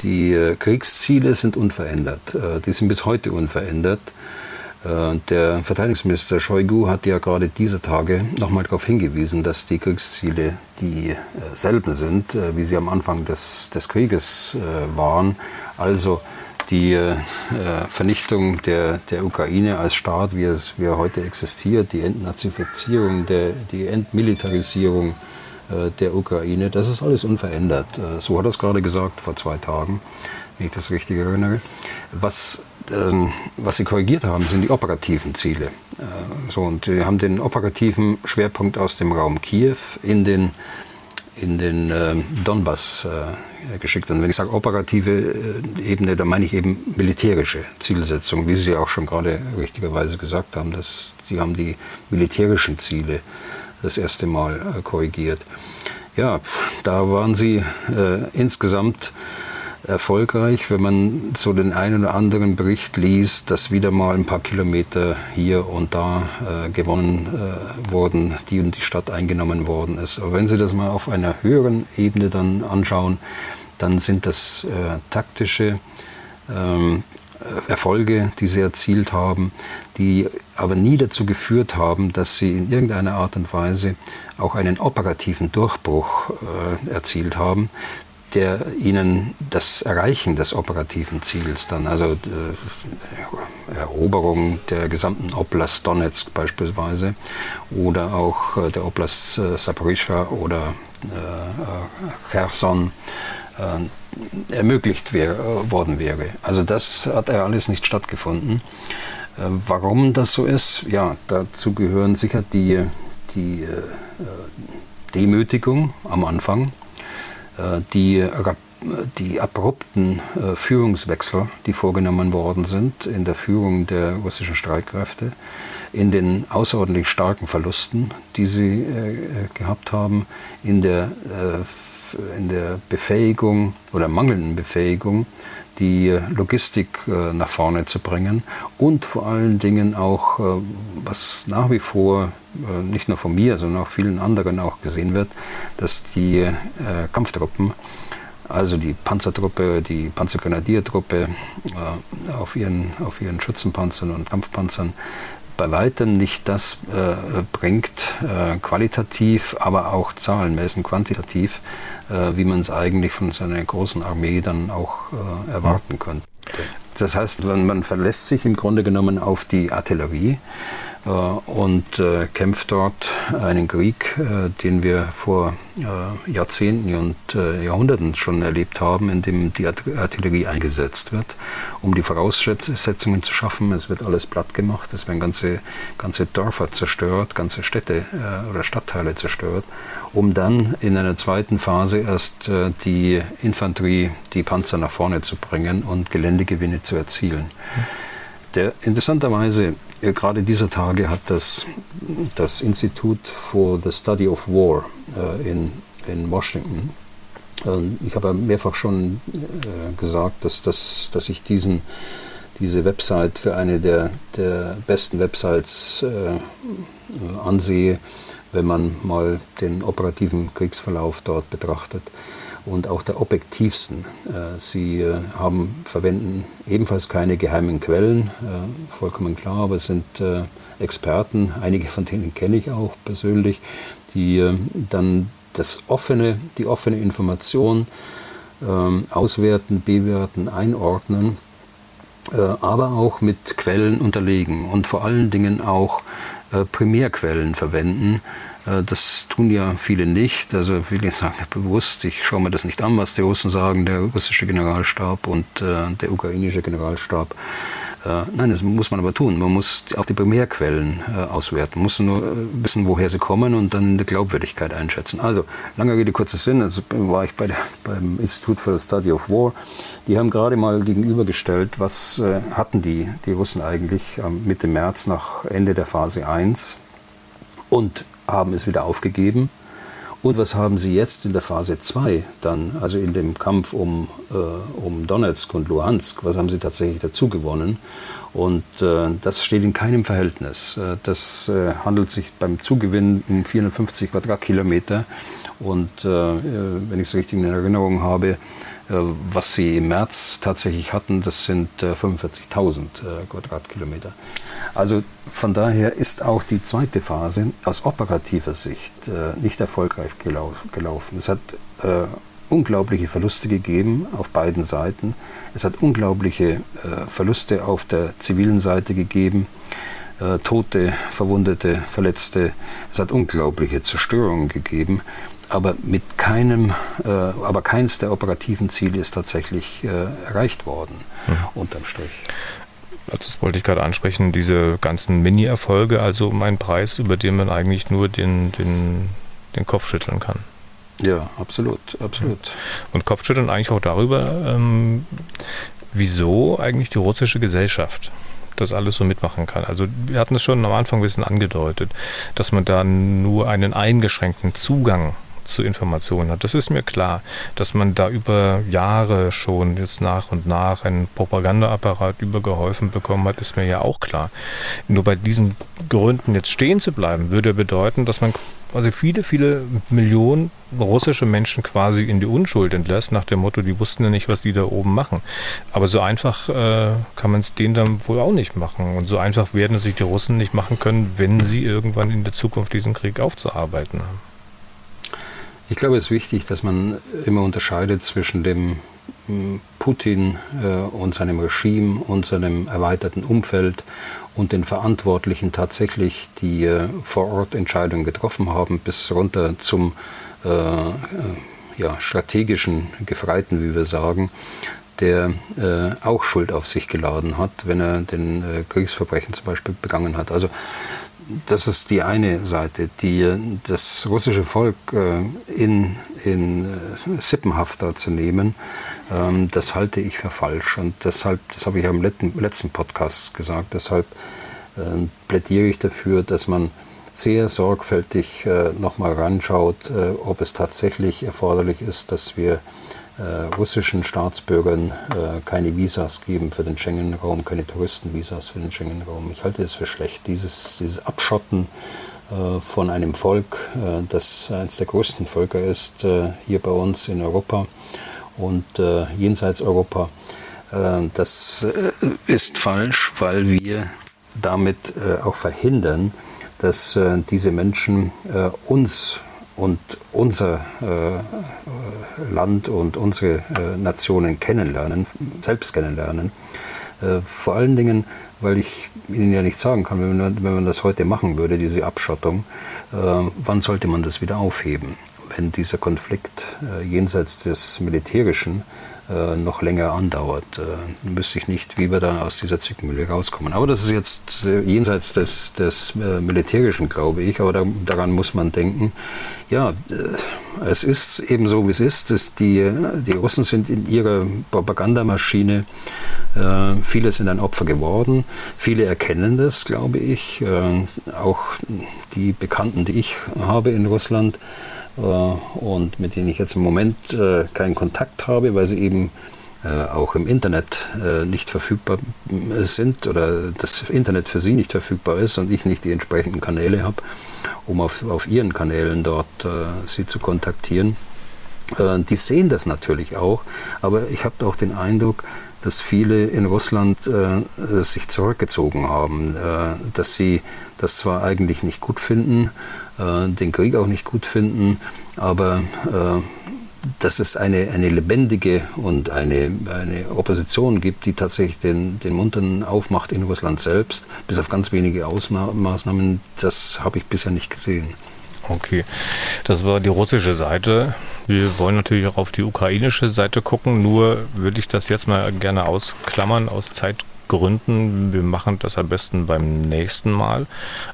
S3: die äh, Kriegsziele sind unverändert. Äh, die sind bis heute unverändert. Äh, der Verteidigungsminister Shoigu hat ja gerade diese Tage nochmal darauf hingewiesen, dass die Kriegsziele dieselben sind, wie sie am Anfang des, des Krieges waren. Also die Vernichtung der, der Ukraine als Staat, wie, es, wie er heute existiert, die Entnazifizierung, der, die Entmilitarisierung der Ukraine. Das ist alles unverändert. Äh, so hat er es gerade gesagt vor zwei Tagen, wenn ich das richtig erinnere. Was, ähm, was sie korrigiert haben, sind die operativen Ziele. Äh, so, und wir haben den operativen Schwerpunkt aus dem Raum Kiew in den, in den ähm, Donbass geschickt. Und wenn ich sage operative Ebene, dann meine ich eben militärische Zielsetzung, wie Sie auch schon gerade richtigerweise gesagt haben. Dass Sie haben die militärischen Ziele das erste Mal äh, korrigiert. Ja, da waren sie äh, insgesamt erfolgreich, wenn man so den einen oder anderen Bericht liest, dass wieder mal ein paar Kilometer hier und da äh, gewonnen äh, wurden, die und die Stadt eingenommen worden ist. Aber wenn Sie das mal auf einer höheren Ebene dann anschauen, dann sind das äh, taktische ähm, Erfolge, die sie erzielt haben, die aber nie dazu geführt haben, dass sie in irgendeiner Art und Weise auch einen operativen Durchbruch äh, erzielt haben, der ihnen das Erreichen des operativen Ziels dann, also äh, Eroberung der gesamten Oblast Donetsk beispielsweise oder auch äh, der Oblast äh, Saporischschja oder äh, Cherson, äh, ermöglicht wär, worden wäre. Also das hat ja alles nicht stattgefunden. Äh, warum das so ist, ja, dazu gehören sicher die, die äh, Demütigung am Anfang, die, die abrupten Führungswechsel, die vorgenommen worden sind in der Führung der russischen Streitkräfte, in den außerordentlich starken Verlusten, die sie gehabt haben, in der in der Befähigung oder mangelnden Befähigung, die Logistik äh, nach vorne zu bringen und vor allen Dingen auch, äh, was nach wie vor äh, nicht nur von mir, sondern auch vielen anderen auch gesehen wird, dass die Kampftruppen, also die Panzertruppe, die Panzergrenadiertruppe auf ihren, auf ihren Schützenpanzern und Kampfpanzern bei weitem nicht das äh, bringt, äh, qualitativ, aber auch zahlenmäßig, quantitativ, äh, wie man es eigentlich von so einer großen Armee dann auch äh, erwarten könnte. Das heißt, man, verlässt sich im Grunde genommen auf die Artillerie äh, und äh, kämpft dort einen Krieg, äh, den wir vor Jahrzehnten und Jahrhunderten schon erlebt haben, in dem die Artillerie eingesetzt wird, um die Voraussetzungen zu schaffen. Es wird alles platt gemacht, es werden ganze, ganze Dörfer zerstört, ganze Städte oder Stadtteile zerstört, um dann in einer zweiten Phase erst die Infanterie, die Panzer nach vorne zu bringen und Geländegewinne zu erzielen. Der, interessanterweise gerade dieser Tage hat das, das Institut for the Study of War äh, in, in Washington, äh, ich habe mehrfach schon äh, gesagt, dass, dass, dass ich diesen, diese Website für eine der, der besten Websites äh, ansehe, wenn man mal den operativen Kriegsverlauf dort betrachtet und auch der objektivsten. Äh, sie äh, haben, verwenden ebenfalls keine geheimen Quellen, äh, vollkommen klar, aber es sind Experten, einige von denen kenne ich auch persönlich, die dann das offene, die offene Information ähm, auswerten, bewerten, einordnen, aber auch mit Quellen unterlegen und vor allen Dingen auch Primärquellen verwenden, Äh, das tun ja viele nicht. Also viele sagen bewusst, ich schaue mir das nicht an, was die Russen sagen, der russische Generalstab und äh, der ukrainische Generalstab. Äh, nein, das muss man aber tun. Man muss auch die Primärquellen auswerten. Man muss nur wissen, woher sie kommen und dann die Glaubwürdigkeit einschätzen. Also, lange Rede, kurzer Sinn. Also war ich bei der, beim Institut for the Study of War. Die haben gerade mal gegenübergestellt, was hatten die, die Russen eigentlich Mitte März nach Ende der Phase 1 und haben es wieder aufgegeben. Und was haben sie jetzt in der Phase 2 dann, also in dem Kampf um, äh, um Donetsk und Luhansk, was haben sie tatsächlich dazu gewonnen? Und äh, das steht in keinem Verhältnis. Äh, das äh, handelt sich beim Zugewinn um 450 Quadratkilometer. Und äh, äh, wenn ich es richtig in Erinnerung habe, äh, was sie im März tatsächlich hatten, das sind 45.000 äh, äh, Quadratkilometer. Also von daher ist auch die zweite Phase aus operativer Sicht nicht erfolgreich gelaufen. Es hat unglaubliche Verluste gegeben auf beiden Seiten. Es hat unglaubliche Verluste auf der zivilen Seite gegeben. Tote, Verwundete, Verletzte. Es hat unglaubliche Zerstörungen gegeben aber mit keinem, äh, aber keines der operativen Ziele ist tatsächlich äh, erreicht worden, mhm. unterm Strich.
S2: Das wollte ich gerade ansprechen, diese ganzen Mini-Erfolge, also mein Preis, über den man eigentlich nur den, den, den Kopf schütteln kann.
S3: Ja, absolut, absolut.
S2: Und Kopfschütteln eigentlich auch darüber, ähm, wieso eigentlich die russische Gesellschaft das alles so mitmachen kann. Also wir hatten es schon am Anfang ein bisschen angedeutet, dass man da nur einen eingeschränkten Zugang zu Informationen hat. Das ist mir klar, dass man da über Jahre schon jetzt nach und nach einen Propagandaapparat übergeholfen bekommen hat, ist mir ja auch klar. Nur bei diesen Gründen jetzt stehen zu bleiben, würde bedeuten, dass man quasi viele, viele Millionen russische Menschen quasi in die Unschuld entlässt, nach dem Motto, die wussten ja nicht, was die da oben machen. Aber so einfach äh, kann man es denen dann wohl auch nicht machen. Und so einfach werden es sich die Russen nicht machen können, wenn sie irgendwann in der Zukunft diesen Krieg aufzuarbeiten haben.
S3: Ich glaube, es ist wichtig, dass man immer unterscheidet zwischen dem hm, Putin äh, und seinem Regime und seinem erweiterten Umfeld und den Verantwortlichen tatsächlich, die äh, vor Ort Entscheidungen getroffen haben, bis runter zum äh, ja, strategischen Gefreiten, wie wir sagen, der äh, auch Schuld auf sich geladen hat, wenn er den äh, Kriegsverbrechen zum Beispiel begangen hat. Also das ist die eine Seite, die das russische Volk äh, in, in äh, Sippenhafter zu nehmen, ähm, das halte ich für falsch. Und deshalb, das habe ich am letzten, letzten Podcast gesagt, deshalb äh, plädiere ich dafür, dass man sehr sorgfältig nochmal ranschaut, ob es tatsächlich erforderlich ist, dass wir äh, russischen Staatsbürgern äh, keine Visas geben für den Schengen-Raum, keine Touristenvisas für den Schengen-Raum. Ich halte es für schlecht. Dieses, dieses Abschotten äh, von einem Volk, äh, das eines der größten Völker ist, äh, hier bei uns in Europa und äh, jenseits Europa, das ist falsch, weil wir damit auch verhindern, dass diese Menschen uns und unser äh, Land und unsere äh, Nationen kennenlernen, selbst kennenlernen. Äh, vor allen Dingen, weil ich Ihnen ja nicht sagen kann, wenn man, wenn man das heute machen würde, diese Abschottung, äh, wann sollte man das wieder aufheben? Wenn dieser Konflikt äh, jenseits des Militärischen äh, noch länger andauert. Äh, wüsste ich nicht, wie wir da aus dieser Zwickmühle rauskommen. Aber das ist jetzt äh, jenseits des, des Militärischen, glaube ich. Aber da, daran muss man denken. Ja, es ist eben so, wie es ist. Dass die, die Russen sind in ihrer Propagandamaschine. Viele sind ein Opfer geworden. Viele erkennen das, glaube ich. auch die Bekannten, die ich habe in Russland, und mit denen ich jetzt im Moment äh, keinen Kontakt habe, weil sie eben äh, auch im Internet nicht verfügbar sind oder das Internet für sie nicht verfügbar ist und ich nicht die entsprechenden Kanäle habe, um auf, auf ihren Kanälen dort sie zu kontaktieren. Die sehen das natürlich auch, aber ich habe auch den Eindruck, dass viele in Russland äh, sich zurückgezogen haben, äh, dass sie das zwar eigentlich nicht gut finden, äh, den Krieg auch nicht gut finden, aber äh, dass es eine, eine lebendige und eine, eine Opposition gibt, die tatsächlich den, den Mund dann aufmacht in Russland selbst, bis auf ganz wenige Ausmaßnahmen, das habe ich bisher nicht gesehen.
S2: Okay, das war die russische Seite. Wir wollen natürlich auch auf die ukrainische Seite gucken, nur würde ich das jetzt mal gerne ausklammern aus Zeit Gründen. Wir machen das am besten beim nächsten Mal.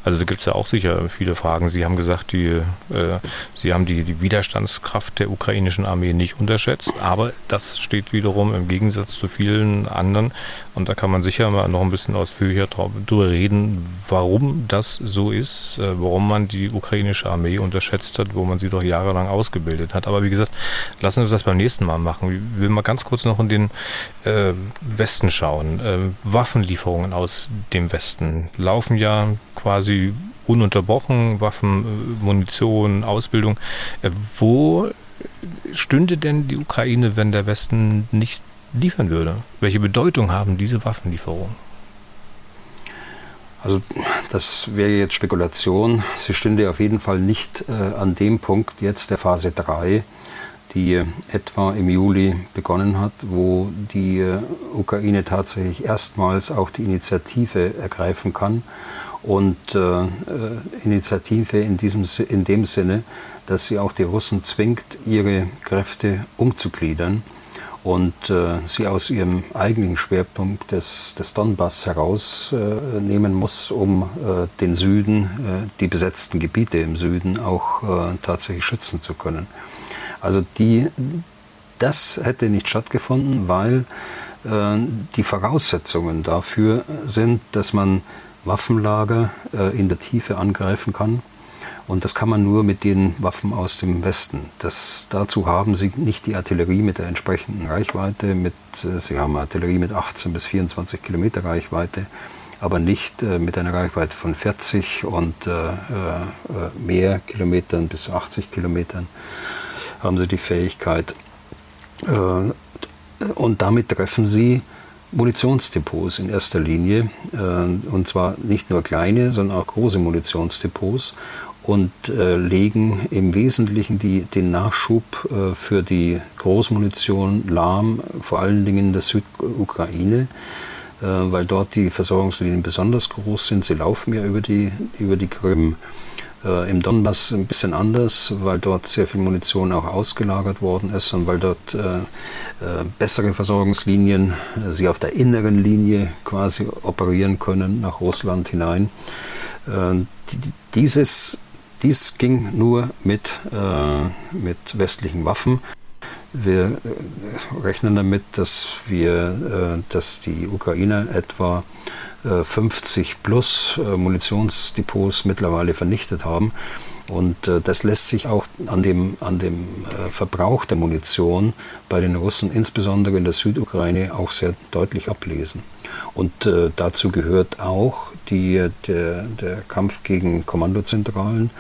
S2: Also da gibt es ja auch sicher viele Fragen. Sie haben gesagt, die, äh, Sie haben die, die Widerstandskraft der ukrainischen Armee nicht unterschätzt, aber das steht wiederum im Gegensatz zu vielen anderen. Und da kann man sicher mal noch ein bisschen ausführlicher drüber reden, warum das so ist, äh, warum man die ukrainische Armee unterschätzt hat, wo man sie doch jahrelang ausgebildet hat. Aber wie gesagt, lassen wir uns das beim nächsten Mal machen. Ich will mal ganz kurz noch in den äh, Westen schauen. Äh, Waffenlieferungen aus dem Westen laufen ja quasi ununterbrochen, Waffen, äh, Munition, Ausbildung. Äh, wo stünde denn die Ukraine, wenn der Westen nicht liefern würde? Welche Bedeutung haben diese Waffenlieferungen?
S3: Also das wäre jetzt Spekulation. Sie stünde auf jeden Fall nicht äh, an dem Punkt jetzt der Phase 3, die etwa im Juli begonnen hat, wo die äh, Ukraine tatsächlich erstmals auch die Initiative ergreifen kann. Und äh, äh, Initiative in, diesem, in dem Sinne, dass sie auch die Russen zwingt, ihre Kräfte umzugliedern und äh, sie aus ihrem eigenen Schwerpunkt des, des Donbass herausnehmen äh, muss, um äh, den Süden, äh, die besetzten Gebiete im Süden auch äh, tatsächlich schützen zu können. Also die, das hätte nicht stattgefunden, weil äh, die Voraussetzungen dafür sind, dass man Waffenlager in der Tiefe angreifen kann. Und das kann man nur mit den Waffen aus dem Westen. Das, dazu haben sie nicht die Artillerie mit der entsprechenden Reichweite. Mit, äh, sie haben Artillerie mit 18 bis 24 Kilometer Reichweite, aber nicht äh, mit einer Reichweite von 40 und äh, äh, mehr Kilometern bis 80 Kilometern haben sie die Fähigkeit. Äh, und damit treffen sie Munitionsdepots in erster Linie, äh, und zwar nicht nur kleine, sondern auch große Munitionsdepots und äh, legen im Wesentlichen die, den Nachschub für die Großmunition lahm, vor allen Dingen in der Südukraine, weil dort die Versorgungslinien besonders groß sind. Sie laufen ja über die, über die Krim. Äh, Im Donbass ein bisschen anders, weil dort sehr viel Munition auch ausgelagert worden ist und weil dort äh, äh, bessere Versorgungslinien, äh, sie auf der inneren Linie quasi operieren können nach Russland hinein. Äh, dieses, dies ging nur mit, äh, mit westlichen Waffen. Wir rechnen damit, dass wir, dass die Ukrainer etwa 50 plus äh, Munitionsdepots mittlerweile vernichtet haben. Und äh, das lässt sich auch an dem, an dem äh, Verbrauch der Munition bei den Russen, insbesondere in der Südukraine, auch sehr deutlich ablesen. Und äh, dazu gehört auch die, der, der Kampf gegen Kommandozentralen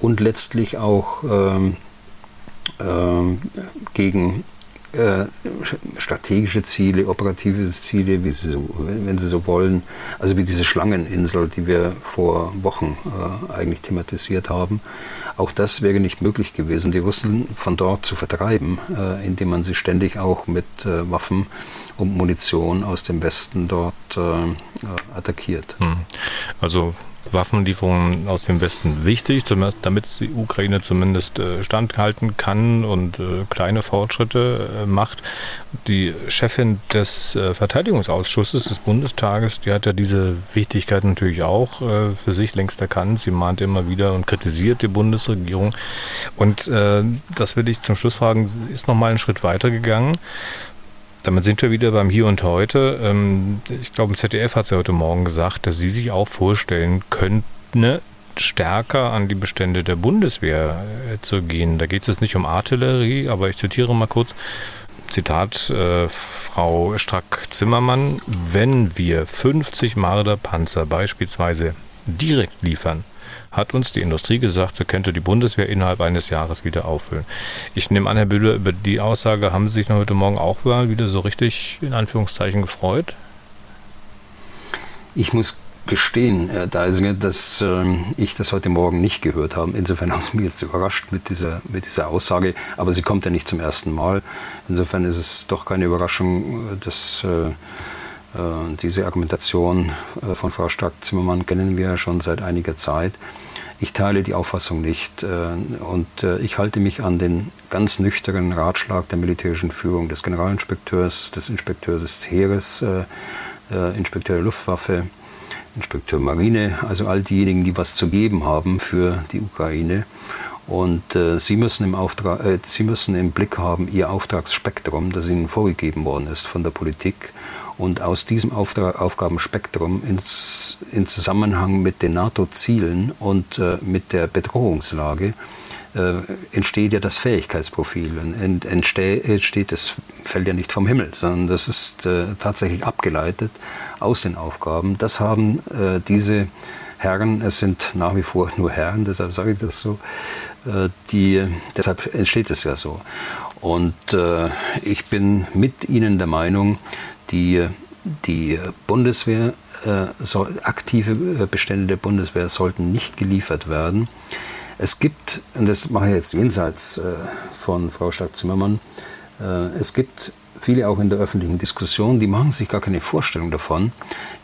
S3: und letztlich auch ähm, ähm, gegen äh, strategische Ziele, operative Ziele, wie Sie so, wenn Sie so wollen, also wie diese Schlangeninsel, die wir vor Wochen äh, eigentlich thematisiert haben. Auch das wäre nicht möglich gewesen, die Russen von dort zu vertreiben, äh, indem man sie ständig auch mit äh, Waffen und Munition aus dem Westen dort äh, attackiert. Hm.
S2: Also Waffenlieferungen aus dem Westen wichtig, damit die Ukraine zumindest äh, standhalten kann und äh, kleine Fortschritte äh, macht. Die Chefin des Verteidigungsausschusses des Bundestages, die hat ja diese Wichtigkeit natürlich auch für sich längst erkannt. Sie mahnt immer wieder und kritisiert die Bundesregierung. Und das will ich zum Schluss fragen, ist noch mal einen Schritt weiter gegangen damit sind wir wieder beim Hier und Heute. Ähm, ich glaube, ZDF hat sie heute Morgen gesagt, dass sie sich auch vorstellen könnten, stärker an die Bestände der Bundeswehr äh, zu gehen. Da geht es nicht um Artillerie, aber ich zitiere mal kurz. Zitat äh, Frau Strack-Zimmermann, wenn wir 50 Marder-Panzer beispielsweise direkt liefern, hat uns die Industrie gesagt, so könnte die Bundeswehr innerhalb eines Jahres wieder auffüllen. Ich nehme an, Herr Bühler, über die Aussage haben Sie sich noch heute Morgen auch wieder so richtig in Anführungszeichen gefreut?
S3: Ich muss gestehen, Herr Deisinger, dass äh, ich das heute Morgen nicht gehört habe. Insofern haben Sie mich jetzt überrascht mit dieser, mit dieser Aussage. Aber sie kommt ja nicht zum ersten Mal. Insofern ist es doch keine Überraschung, dass äh diese Argumentation äh, von Frau Stark-Zimmermann kennen wir schon seit einiger Zeit. Ich teile die Auffassung nicht und ich halte mich an den ganz nüchternen Ratschlag der militärischen Führung des Generalinspekteurs, des Inspekteurs des Heeres, Inspekteur der Luftwaffe, Inspekteur Marine, also all diejenigen, die was zu geben haben für die Ukraine. Und äh, Sie, müssen im Auftrag, äh, Sie müssen im Blick haben Ihr Auftragsspektrum, das Ihnen vorgegeben worden ist von der Politik. Und aus diesem Auftrag, Aufgabenspektrum ins, in Zusammenhang mit den NATO-Zielen und äh, mit der Bedrohungslage äh, entsteht ja das Fähigkeitsprofil. Und entsteht, das fällt ja nicht vom Himmel, sondern das ist äh, tatsächlich abgeleitet aus den Aufgaben. Das haben äh, diese Herren, es sind nach wie vor nur Herren, deshalb sage ich das so, äh, die, deshalb entsteht es ja so. Und äh, ich bin mit Ihnen der Meinung, die, die Bundeswehr, äh, soll, aktive äh, Bestände der Bundeswehr sollten nicht geliefert werden. Es gibt, und das mache ich jetzt jenseits äh, von Frau Stark-Zimmermann, äh, es gibt viele auch in der öffentlichen Diskussion, die machen sich gar keine Vorstellung davon,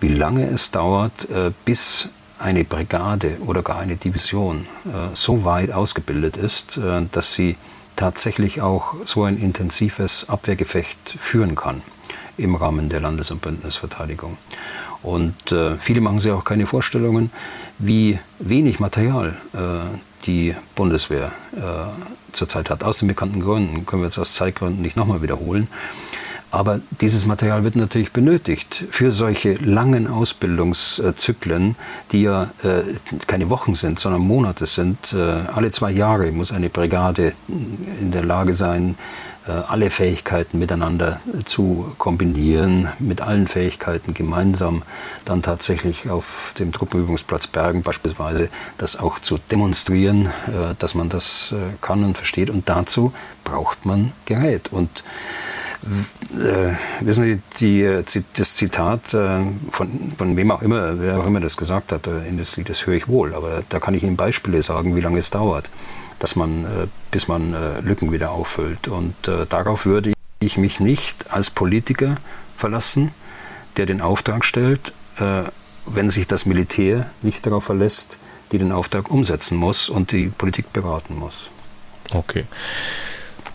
S3: wie lange es dauert, bis eine Brigade oder gar eine Division äh, so weit ausgebildet ist, äh, dass sie tatsächlich auch so ein intensives Abwehrgefecht führen kann im Rahmen der Landes- und Bündnisverteidigung. Und äh, viele machen sich auch keine Vorstellungen, wie wenig Material äh, die Bundeswehr äh, zurzeit hat. Aus den bekannten Gründen können wir jetzt aus Zeitgründen nicht nochmal wiederholen. Aber dieses Material wird natürlich benötigt für solche langen Ausbildungszyklen, die ja äh, keine Wochen sind, sondern Monate sind. Äh, alle zwei Jahre muss eine Brigade in der Lage sein, äh, alle Fähigkeiten miteinander zu kombinieren, mit allen Fähigkeiten gemeinsam dann tatsächlich auf dem Truppenübungsplatz Bergen beispielsweise das auch zu demonstrieren, äh, dass man das äh, kann und versteht. Und dazu braucht man Gerät. Und äh, wissen Sie, die, äh, das Zitat äh, von, von wem auch immer, wer auch immer das gesagt hat äh, in das Lied, das höre ich wohl, aber da kann ich Ihnen Beispiele sagen, wie lange es dauert, dass man, bis man Lücken wieder auffüllt. Und darauf würde ich mich nicht als Politiker verlassen, der den Auftrag stellt, wenn sich das Militär nicht darauf verlässt, die den Auftrag umsetzen muss und die Politik beraten muss.
S2: Okay.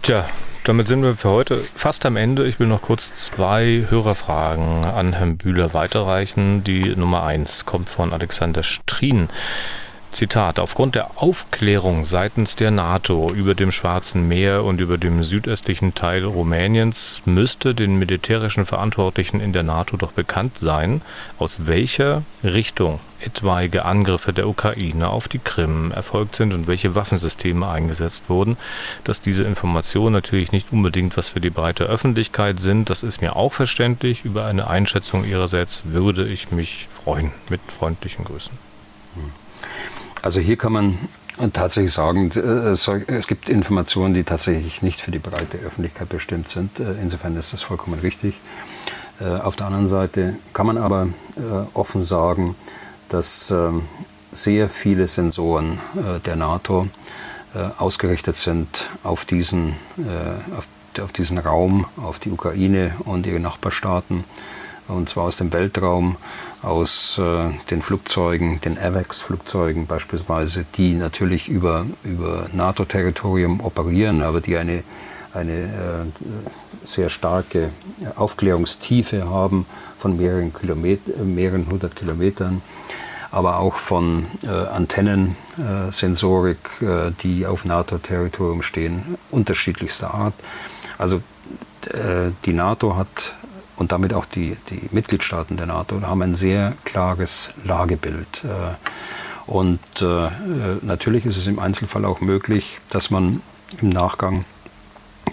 S2: Tja, damit sind wir für heute fast am Ende. Ich will noch kurz zwei Hörerfragen an Herrn Bühler weiterreichen. Die Nummer eins kommt von Alexander Strien. Zitat, aufgrund der Aufklärung seitens der NATO über dem Schwarzen Meer und über dem südöstlichen Teil Rumäniens müsste den militärischen Verantwortlichen in der NATO doch bekannt sein, aus welcher Richtung etwaige Angriffe der Ukraine auf die Krim erfolgt sind und welche Waffensysteme eingesetzt wurden. Dass diese Informationen natürlich nicht unbedingt was für die breite Öffentlichkeit sind, das ist mir auch verständlich. Über eine Einschätzung Ihrerseits würde ich mich freuen. Mit freundlichen Grüßen.
S3: Also hier kann man tatsächlich sagen, äh, es gibt Informationen, die tatsächlich nicht für die breite Öffentlichkeit bestimmt sind. Äh, insofern ist das vollkommen richtig. Äh, auf der anderen Seite kann man aber offen sagen, dass ähm, sehr viele Sensoren der NATO ausgerichtet sind auf diesen, auf diesen Raum, auf die Ukraine und ihre Nachbarstaaten und zwar aus dem Weltraum, aus äh, den Flugzeugen, den AVAX-Flugzeugen beispielsweise, die natürlich über, über NATO-Territorium operieren, aber die eine, eine äh, sehr starke Aufklärungstiefe haben von mehreren, Kilometer, mehreren hundert Kilometern aber auch von äh, Antennensensorik, äh, die auf NATO-Territorium stehen, unterschiedlichster Art. Also äh, die NATO hat und damit auch die, die Mitgliedstaaten der NATO haben ein sehr klares Lagebild. Äh, und äh, natürlich ist es im Einzelfall auch möglich, dass man im Nachgang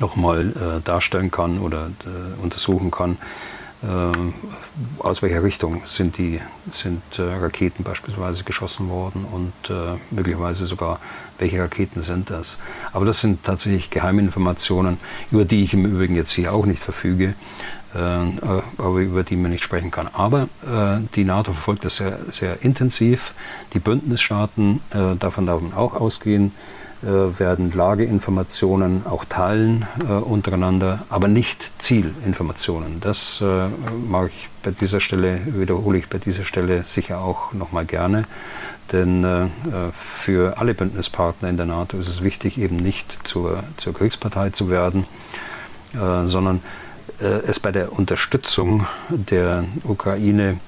S3: nochmal äh, darstellen kann oder untersuchen kann, aus welcher Richtung sind die sind Raketen beispielsweise geschossen worden und möglicherweise sogar welche Raketen sind das. Aber das sind tatsächlich Geheiminformationen, über die ich im Übrigen jetzt hier auch nicht verfüge. Äh, aber über die man nicht sprechen kann. Aber äh, die NATO verfolgt das sehr, sehr intensiv. Die Bündnisstaaten, äh, davon darf man auch ausgehen, äh, werden Lageinformationen auch teilen äh, untereinander, aber nicht Zielinformationen. Das äh, mag ich bei dieser Stelle, wiederhole ich bei dieser Stelle sicher auch nochmal gerne. Denn für alle Bündnispartner in der NATO ist es wichtig, eben nicht zur, zur Kriegspartei zu werden, sondern äh, es bei der Unterstützung der Ukraine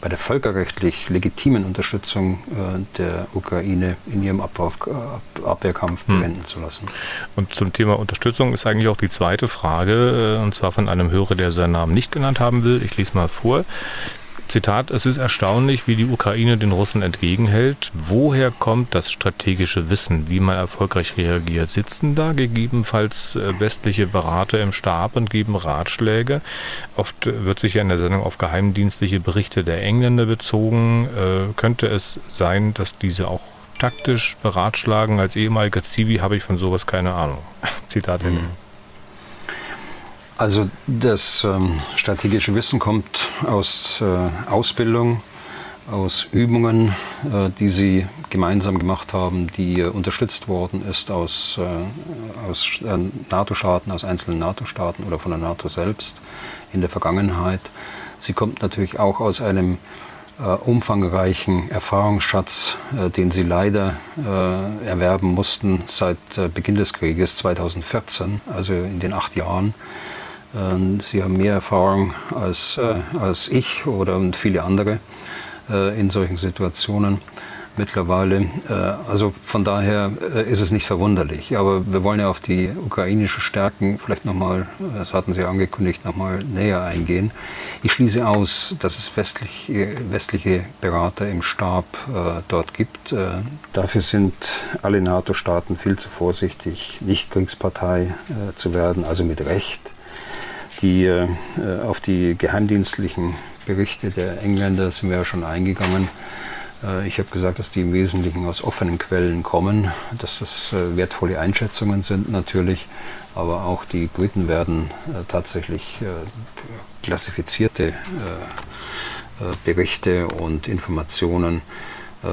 S3: bei der völkerrechtlich legitimen Unterstützung äh, der Ukraine in ihrem Abwehr, Abwehrkampf hm. bewenden zu lassen.
S2: Und zum Thema Unterstützung ist eigentlich auch die zweite Frage, äh, und zwar von einem Hörer, der seinen Namen nicht genannt haben will. Ich lese mal vor. Zitat, es ist erstaunlich, wie die Ukraine den Russen entgegenhält. Woher kommt das strategische Wissen, wie man erfolgreich reagiert? Sitzen da gegebenenfalls äh, westliche Berater im Stab und geben Ratschläge? Oft wird sich ja in der Sendung auf geheimdienstliche Berichte der Engländer bezogen. Äh, könnte es sein, dass diese auch taktisch beratschlagen? Als ehemaliger Zivi habe ich von sowas keine Ahnung. Zitat Ende.
S3: Also das ähm, strategische Wissen kommt aus äh, Ausbildung, aus Übungen, äh, die sie gemeinsam gemacht haben, die äh, unterstützt worden ist aus, äh, aus äh, NATO-Staaten, aus einzelnen NATO-Staaten oder von der NATO selbst in der Vergangenheit. Sie kommt natürlich auch aus einem äh, umfangreichen Erfahrungsschatz, den sie leider erwerben mussten seit Beginn des Krieges 2014, also in den acht Jahren Sie haben mehr Erfahrung als, äh, als ich oder viele andere äh, in solchen Situationen mittlerweile. Äh, also von daher ist es nicht verwunderlich. Aber wir wollen ja auf die ukrainischen Stärken vielleicht nochmal, das hatten Sie angekündigt, nochmal näher eingehen. Ich schließe aus, dass es westlich, westliche Berater im Stab dort gibt. dafür sind alle NATO-Staaten viel zu vorsichtig, nicht Kriegspartei zu werden, also mit Recht die, äh, auf die geheimdienstlichen Berichte der Engländer sind wir ja schon eingegangen. Äh, ich habe gesagt, dass die im Wesentlichen aus offenen Quellen kommen, dass das äh, wertvolle Einschätzungen sind natürlich, aber auch die Briten werden äh, tatsächlich äh, klassifizierte äh, Berichte und Informationen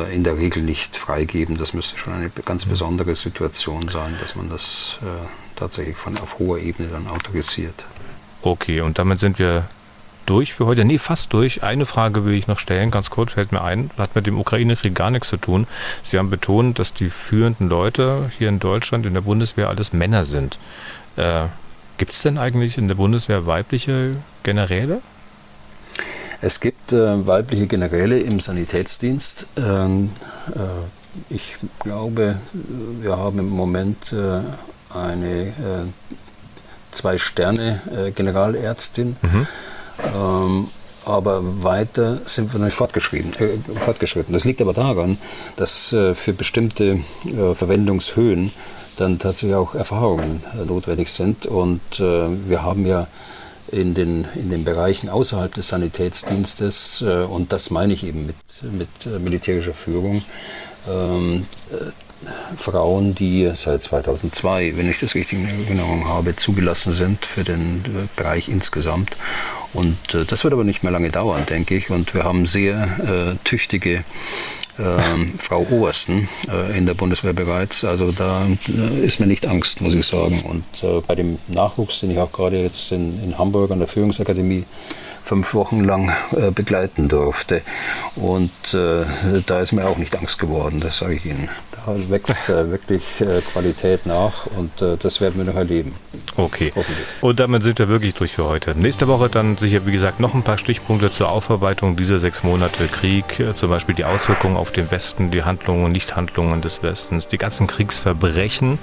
S3: in der Regel nicht freigeben. Das müsste schon eine ganz besondere Situation sein, dass man das tatsächlich von auf hoher Ebene dann autorisiert.
S2: Okay, und damit sind wir durch für heute. Nee, fast durch. Eine Frage will ich noch stellen, ganz kurz fällt mir ein. Hat mit dem Ukraine-Krieg gar nichts zu tun. Sie haben betont, dass die führenden Leute hier in Deutschland in der Bundeswehr alles Männer sind. Äh, Gibt es denn eigentlich in der Bundeswehr weibliche Generäle?
S3: Es gibt äh, weibliche Generäle im Sanitätsdienst. Ähm, äh, ich glaube, wir haben im Moment äh, eine zwei Sterne äh, Generalärztin. Mhm. Ähm, aber weiter sind wir noch nicht fortgeschritten. Äh, fortgeschritten. Das liegt aber daran, dass äh, für bestimmte äh, Verwendungshöhen dann tatsächlich auch Erfahrungen äh, notwendig sind. Und äh, wir haben ja in den, in den Bereichen außerhalb des Sanitätsdienstes, und das meine ich eben mit, mit militärischer Führung, ähm, Frauen, die seit 2002, wenn ich das richtig in Erinnerung habe, zugelassen sind für den äh, Bereich insgesamt. Und äh, das wird aber nicht mehr lange dauern, denke ich. Und wir haben sehr äh, tüchtige ähm, Frau Obersten äh, in der Bundeswehr bereits. Also da äh, ist mir nicht Angst, muss ich sagen. Und äh, bei dem Nachwuchs, den ich auch gerade jetzt in, in Hamburg an der Führungsakademie fünf Wochen lang äh, begleiten durfte. Und äh, da ist mir auch nicht Angst geworden, das sage ich Ihnen. Da wächst äh, wirklich äh, Qualität nach und äh, das werden wir noch erleben.
S2: Okay. Und damit sind wir wirklich durch für heute. Nächste Woche dann sicher, wie gesagt, noch ein paar Stichpunkte zur Aufarbeitung dieser sechs Monate Krieg, zum Beispiel die Auswirkungen auf den Westen, die Handlungen und Nichthandlungen des Westens, die ganzen Kriegsverbrechen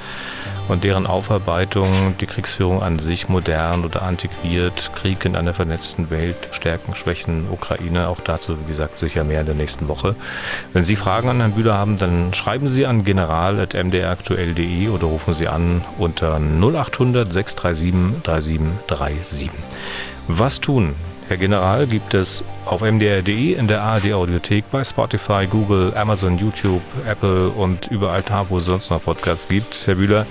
S2: und deren Aufarbeitung, die Kriegsführung an sich modern oder antiquiert, Krieg in einer vernetzten Welt, Stärken, Schwächen, Ukraine, auch dazu, wie gesagt, sicher mehr in der nächsten Woche. Wenn Sie Fragen an Herrn Bühler haben, dann schreiben Sie an general.mdraktuell.de oder rufen Sie an unter 0800 637 3737. Was tun? Herr General gibt es auf mdr.de, in der ARD Audiothek, bei Spotify, Google, Amazon, YouTube, Apple und überall da, wo es sonst noch Podcasts gibt. Herr Bühler,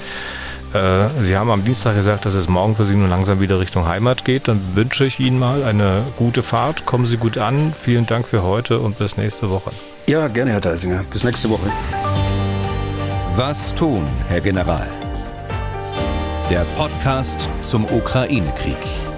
S2: äh, Sie haben am Dienstag gesagt, dass es morgen für Sie nun langsam wieder Richtung Heimat geht. Dann wünsche ich Ihnen mal eine gute Fahrt. Kommen Sie gut an. Vielen Dank für heute und bis nächste Woche.
S3: Ja, gerne, Herr Deisinger. Bis nächste Woche.
S1: Was tun, Herr General? Der Podcast zum Ukraine-Krieg.